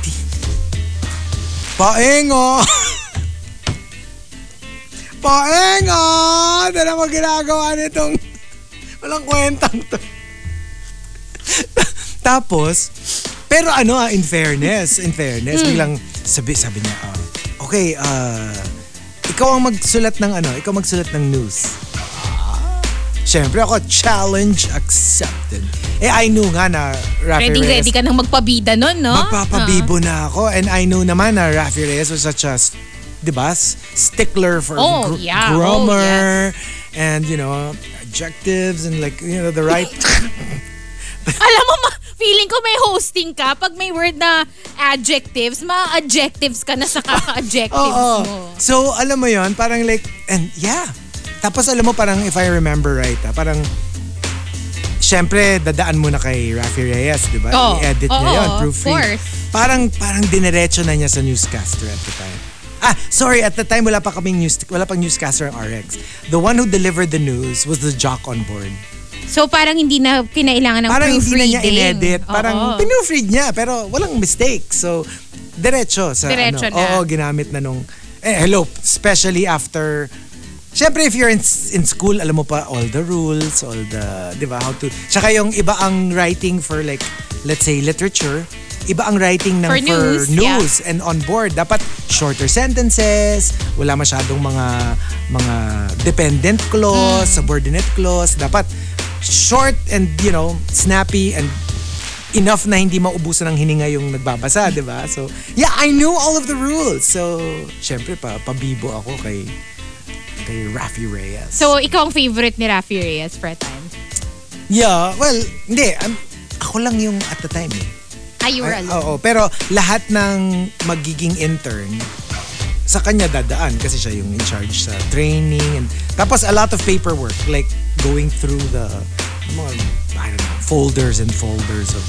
paengo (laughs) paengo Tara mo ginagawa nitong walang kwentang to tapos pero ano ah in fairness in fairness biglang sabi sabi niya ah, okay ah ikaw ang magsulat ng ano ikaw magsulat ng news Siyempre ako, challenge accepted. Eh, I knew nga na Rafi Ready, Reyes ready ka nang magpabida nun, no? Magpapabibo na ako. And I know naman na Rafi Reyes was such a, di ba, stickler for Oh, gr- yeah. Oh, grammar and, you know, adjectives and like, you know, the right... (laughs) Alam mo, ma- feeling ko may hosting ka. Pag may word na adjectives, ma-adjectives ka na sa (laughs) kaka-adjectives Oo. mo. So, alam mo yon parang like, and yeah. Tapos alam mo, parang if I remember right, ah, parang, syempre, dadaan muna kay Rafi Reyes, di ba? Oo. I-edit Oo, niya yun, of proofread. Parang, parang dinerecho na niya sa newscaster at the time. Ah, sorry, at the time wala pa kaming news, wala pang newscaster ang RX. The one who delivered the news was the jock on board. So parang hindi na kinailangan ng Parang hindi na niya inedit. Parang Oo. pinufread niya, pero walang mistake. So, diretso sa Diretso ano. na. Oo, ginamit na nung, eh, hello, especially after, Siyempre, if you're in, in school, alam mo pa all the rules, all the, di ba, how to, tsaka yung iba ang writing for like, let's say, literature, iba ang writing ng For news, news and on board. Dapat shorter sentences, wala masyadong mga, mga dependent clause, Hmm. subordinate clause. Dapat short and, you know, snappy and enough na hindi maubusan ng hininga yung nagbabasa, di ba? So, yeah, I knew all of the rules. So, syempre pa, pabibo ako kay kay Rafi Reyes. So ikaw ang favorite ni Rafi Reyes for a time? yeah, well, hindi. um, ako lang yung at the time eh. Were Ay, alone. Oo, pero lahat ng magiging intern, sa kanya dadaan kasi siya yung in charge sa training and tapos a lot of paperwork like going through the mga, I don't know, folders and folders of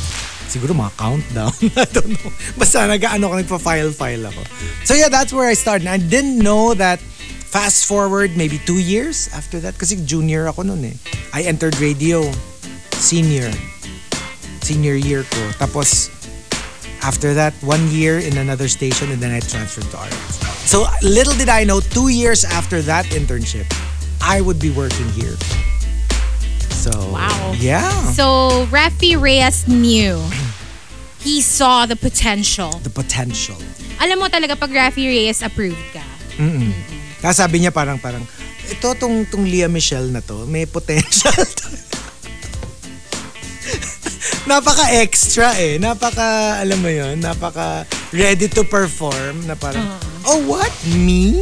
siguro mga countdown. (laughs) I don't know. Basta nag-ano ko, nagpa-file-file ako. So yeah, that's where I started. I didn't know that fast forward maybe two years after that kasi junior ako noon eh. I entered radio senior. Senior year ko. Tapos after that, one year in another station and then I transferred to RX. So little did I know, two years after that internship, I would be working here. So, Wow. yeah. So Rafi Reyes knew. He saw the potential. the potential. Alam mo talaga pag Rafi Reyes approved ka. Tapos sabi niya parang, parang, ito tong, tong Leah Michelle na to, may potential (laughs) to. Napaka-extra eh. Napaka, alam mo yon napaka ready to perform na parang, oh what? Me?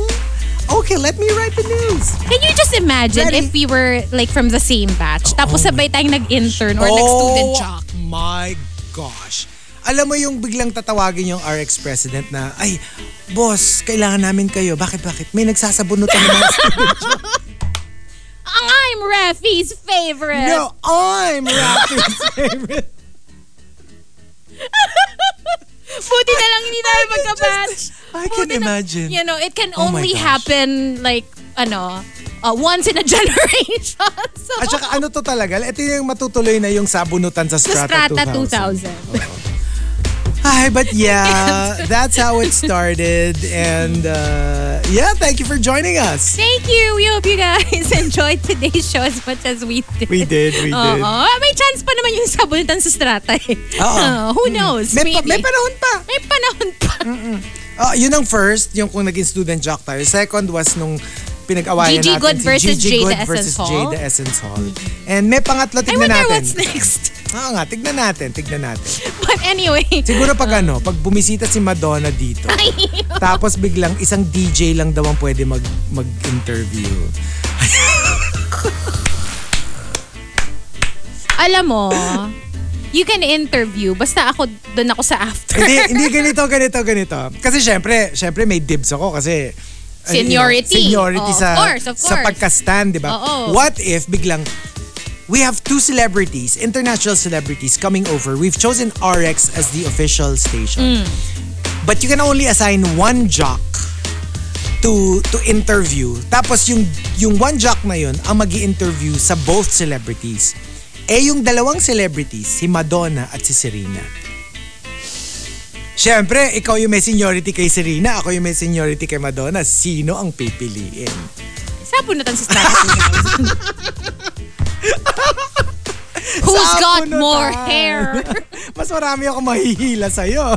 Okay, let me write the news. Can you just imagine Ready? if we were like from the same batch, tapos sabay tayong nag-intern or nag-student jock? Oh my gosh. Alam mo yung biglang tatawagin yung RX president na, ay, boss, kailangan namin kayo. Bakit, bakit? May nagsasabunutan ng mga (laughs) student. I'm Rafi's favorite. no, I'm Rapi's (laughs) favorite. Buti na lang hindi tayo magka-batch. I can Buti na- imagine. You know, it can Oh only happen like, ano, uh, once in a (laughs) generation. so, At saka ano to talaga, ito yung matutuloy na yung sabunutan sa sa Strata, Strata 2000. 2000. Ay, but (laughs) yeah, that's how it started. And uh, yeah, thank you for joining us. Thank you. We hope you guys (laughs) enjoyed today's show as much as we did. We did, we did. Oo. May chance pa naman yung sabunutan sa Strata eh. Oo. (laughs) Uh, who knows? May, pa- Maybe. may panahon pa. May panahon pa. Ah, yun ang first, yung kung naging student jock tayo. Second was nung pinag-awayan Gigi natin Good si versus Gigi Jada Good Essence versus Hall. Jada Essence Hall. And may pangatlo, I tignan wonder natin. what's next. (laughs) Oo nga, tignan natin, tignan natin. (laughs) But anyway. Siguro pag ano, pag bumisita si Madonna dito, (laughs) tapos biglang isang DJ lang daw ang pwede mag, mag-interview. Alam mo, you can interview. Basta ako, doon ako sa after. hindi, hindi ganito, ganito, ganito. Kasi syempre, syempre may dibs ako kasi uh, you know, Seniority. seniority Oh, of sa course, of sa course. pagka-stand, 'di ba? Oo. What if biglang we have two celebrities, international celebrities coming over. We've chosen RX as the official station. Mm. But you can only assign one jock to to interview. Tapos yung yung one jock na yun ang magi interview sa both celebrities. Eh yung dalawang celebrities, si Madonna at si Serena. Siyempre, ikaw yung may seniority kay Serena, ako yung may seniority kay Madonna. Sino ang pipiliin? Sabunutan sa Strata 2000. Who's got more hair? (laughs) Mas marami ako mahihila sa'yo.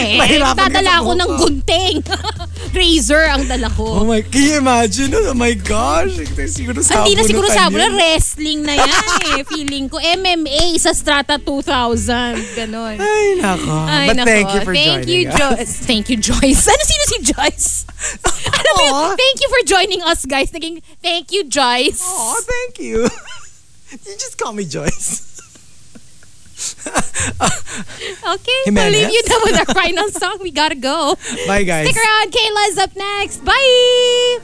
Eh, Mahirapan dadala ako ng gunting. (laughs) Razor ang dala Oh ko. my, can you imagine? Oh my gosh. Siguro sa Hindi na siguro sabon yun. wrestling na yan eh. (laughs) Feeling ko MMA sa Strata 2000. Ganon. Ay, nako. Ay, But nako. thank you for Thank joining you, us. Joyce. Thank you, Joyce. Ano sino si Joyce? (laughs) Alam mo yun, thank you for joining us, guys. Naging, thank you, Joyce. Oh, thank you. you just call me Joyce. (laughs) Okay, Jimenez? we'll leave you now with our final (laughs) song. We gotta go. Bye, guys. Stick around. Kayla's up next. Bye!